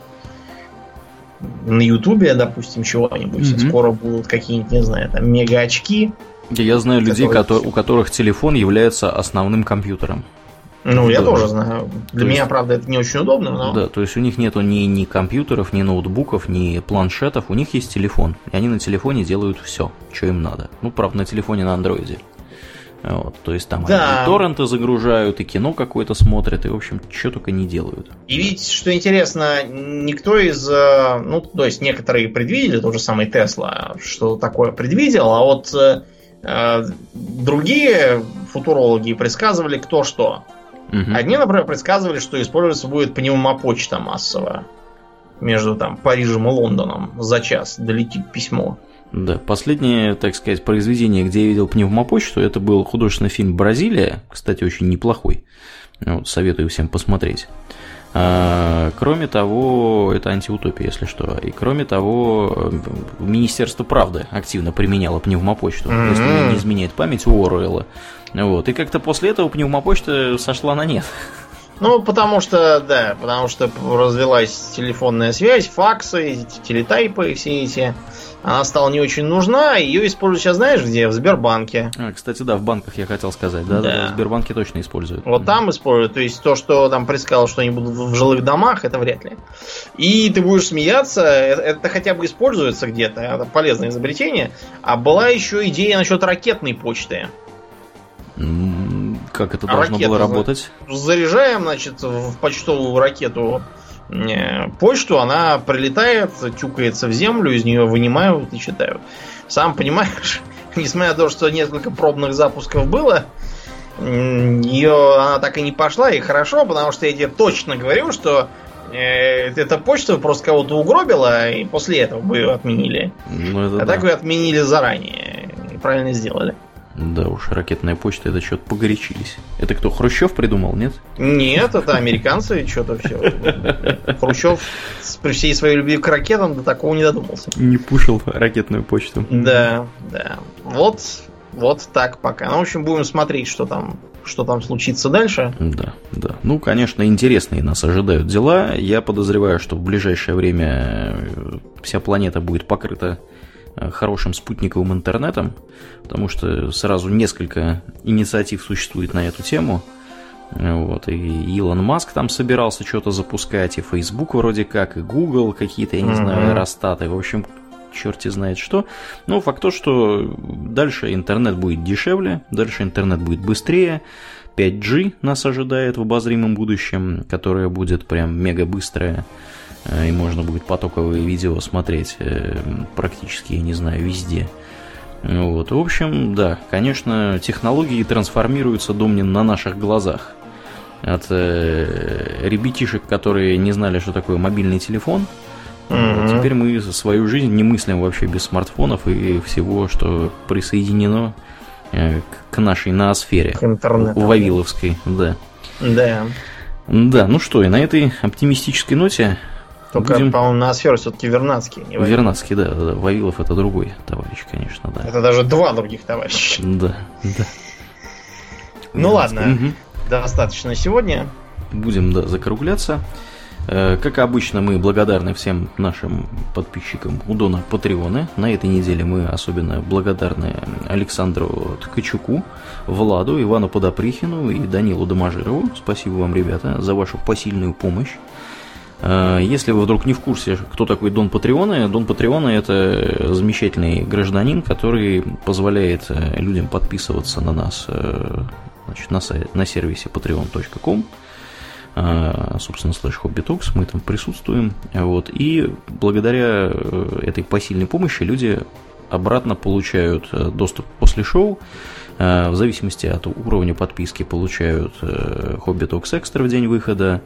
На Ютубе, допустим, чего-нибудь. Mm-hmm. Скоро будут какие-нибудь, не знаю, там мега очки. Я знаю людей, у которых телефон является основным компьютером. Ну, я тоже знаю. Для то меня, есть, правда, это не очень удобно, но... Да, то есть у них нету ни, ни компьютеров, ни ноутбуков, ни планшетов, у них есть телефон. И они на телефоне делают все, что им надо. Ну, правда, на телефоне на андроиде. Вот, то есть там да. они торренты загружают, и кино какое-то смотрят, и, в общем, что только не делают. И ведь, что интересно, никто из... Э, ну, то есть некоторые предвидели, тот же самый Тесла, что такое предвидел, а вот э другие футурологи предсказывали кто что. Угу. Одни, например, предсказывали, что использоваться будет пневмопочта массово. Между там Парижем и Лондоном за час долетит письмо. Да, последнее, так сказать, произведение, где я видел пневмопочту, это был художественный фильм «Бразилия», кстати, очень неплохой. Вот, советую всем посмотреть. А, кроме того, это антиутопия, если что. И кроме того, Министерство правды активно применяло пневмопочту, mm-hmm. если не изменяет память у Оруэлла. Вот. И как-то после этого пневмопочта сошла на нет. Ну, потому что, да, потому что развелась телефонная связь, факсы, телетайпы, все эти. Она стала не очень нужна, ее используют сейчас, знаешь, где? В Сбербанке. А, кстати, да, в банках я хотел сказать, да, да, да в Сбербанке точно используют. Вот там используют, то есть то, что там предсказал, что они будут в жилых домах, это вряд ли. И ты будешь смеяться, это, это хотя бы используется где-то, это полезное изобретение. А была еще идея насчет ракетной почты. Как это должно Ракета, было работать? Заряжаем, значит, в почтовую ракету э, почту, она прилетает, тюкается в землю, из нее вынимают и читают. Сам понимаешь, [LAUGHS] несмотря на то, что несколько пробных запусков было, ее она так и не пошла, и хорошо, потому что я тебе точно говорю, что э, эта почта просто кого-то угробила, и после этого бы ее отменили. Ну, а да. так вы отменили заранее. И правильно сделали. Да уж, ракетная почта, это что-то погорячились. Это кто, Хрущев придумал, нет? Нет, это американцы что-то все. Хрущев при всей своей любви к ракетам до такого не додумался. Не пушил ракетную почту. Да, да. Вот, вот так пока. Ну, в общем, будем смотреть, что там что там случится дальше. Да, да. Ну, конечно, интересные нас ожидают дела. Я подозреваю, что в ближайшее время вся планета будет покрыта Э, хорошим спутниковым интернетом, потому что сразу несколько инициатив существует на эту тему. Вот, и Илон Маск там собирался что-то запускать, и Facebook вроде как, и Google какие-то, я не mm-hmm. знаю, аэростаты. В общем, черти знает что. Но факт то, что дальше интернет будет дешевле, дальше интернет будет быстрее. 5G нас ожидает в обозримом будущем, которое будет прям мега быстрое. Э, и можно будет потоковые видео смотреть э, практически, я не знаю, везде. Вот. В общем, да, конечно, технологии трансформируются, Домнин, на наших глазах. От э, ребятишек, которые не знали, что такое мобильный телефон, mm-hmm. теперь мы свою жизнь не мыслим вообще без смартфонов и всего, что присоединено к нашей ноосфере. К интернету. Вавиловской, да. Да. Да, ну что, и на этой оптимистической ноте только, будем... по-моему, Ноосфера все-таки Вернадский. Не Вавилов. Вернадский, да, да. Вавилов это другой товарищ, конечно, да. Это даже два других товарища. Да, да. Ну ладно, угу. достаточно сегодня. Будем, да, закругляться. Э, как обычно, мы благодарны всем нашим подписчикам у Дона Патреоны. На этой неделе мы особенно благодарны Александру Ткачуку, Владу, Ивану Подоприхину и Данилу Доможирову. Спасибо вам, ребята, за вашу посильную помощь. Э, если вы вдруг не в курсе, кто такой Дон Патреона, Дон Патреона это замечательный гражданин, который позволяет э, людям подписываться на нас значит, на, сайт, на сервисе patreon.com собственно, слэш Hobby мы там присутствуем, вот, и благодаря э, этой посильной помощи люди обратно получают э, доступ после шоу, э, в зависимости от уровня подписки получают Hobby Talks Extra в день выхода,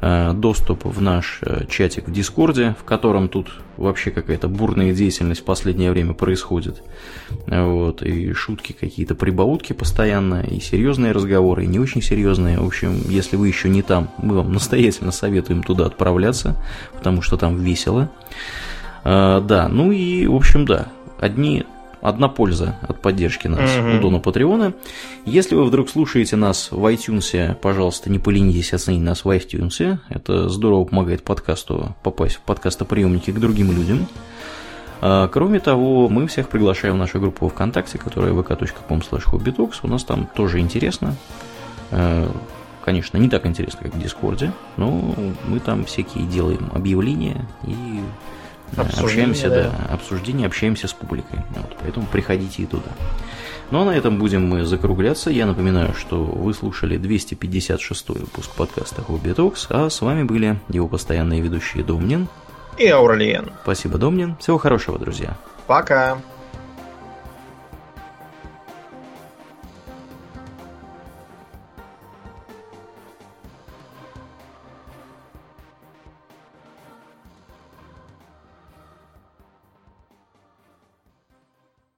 доступ в наш э, чатик в Дискорде, в котором тут вообще какая-то бурная деятельность в последнее время происходит. Вот, и шутки какие-то, прибаутки постоянно, и серьезные разговоры, и не очень серьезные. В общем, если вы еще не там, мы вам [LAUGHS] настоятельно советуем туда отправляться, потому что там весело. А, да, ну и, в общем, да, одни одна польза от поддержки нас угу. у Дона Патреона. Если вы вдруг слушаете нас в iTunes, пожалуйста, не поленитесь оценить нас в iTunes. Это здорово помогает подкасту попасть в подкастоприемники к другим людям. А, кроме того, мы всех приглашаем в нашу группу ВКонтакте, которая vk.com slash У нас там тоже интересно. А, конечно, не так интересно, как в Дискорде, но мы там всякие делаем объявления и общаемся, да. да, обсуждение, общаемся с публикой. Вот, поэтому приходите и туда. Ну а на этом будем мы закругляться. Я напоминаю, что вы слушали 256 выпуск подкаста Hobby Talks, а с вами были его постоянные ведущие Домнин и Ауралиен. Спасибо, Домнин. Всего хорошего, друзья. Пока.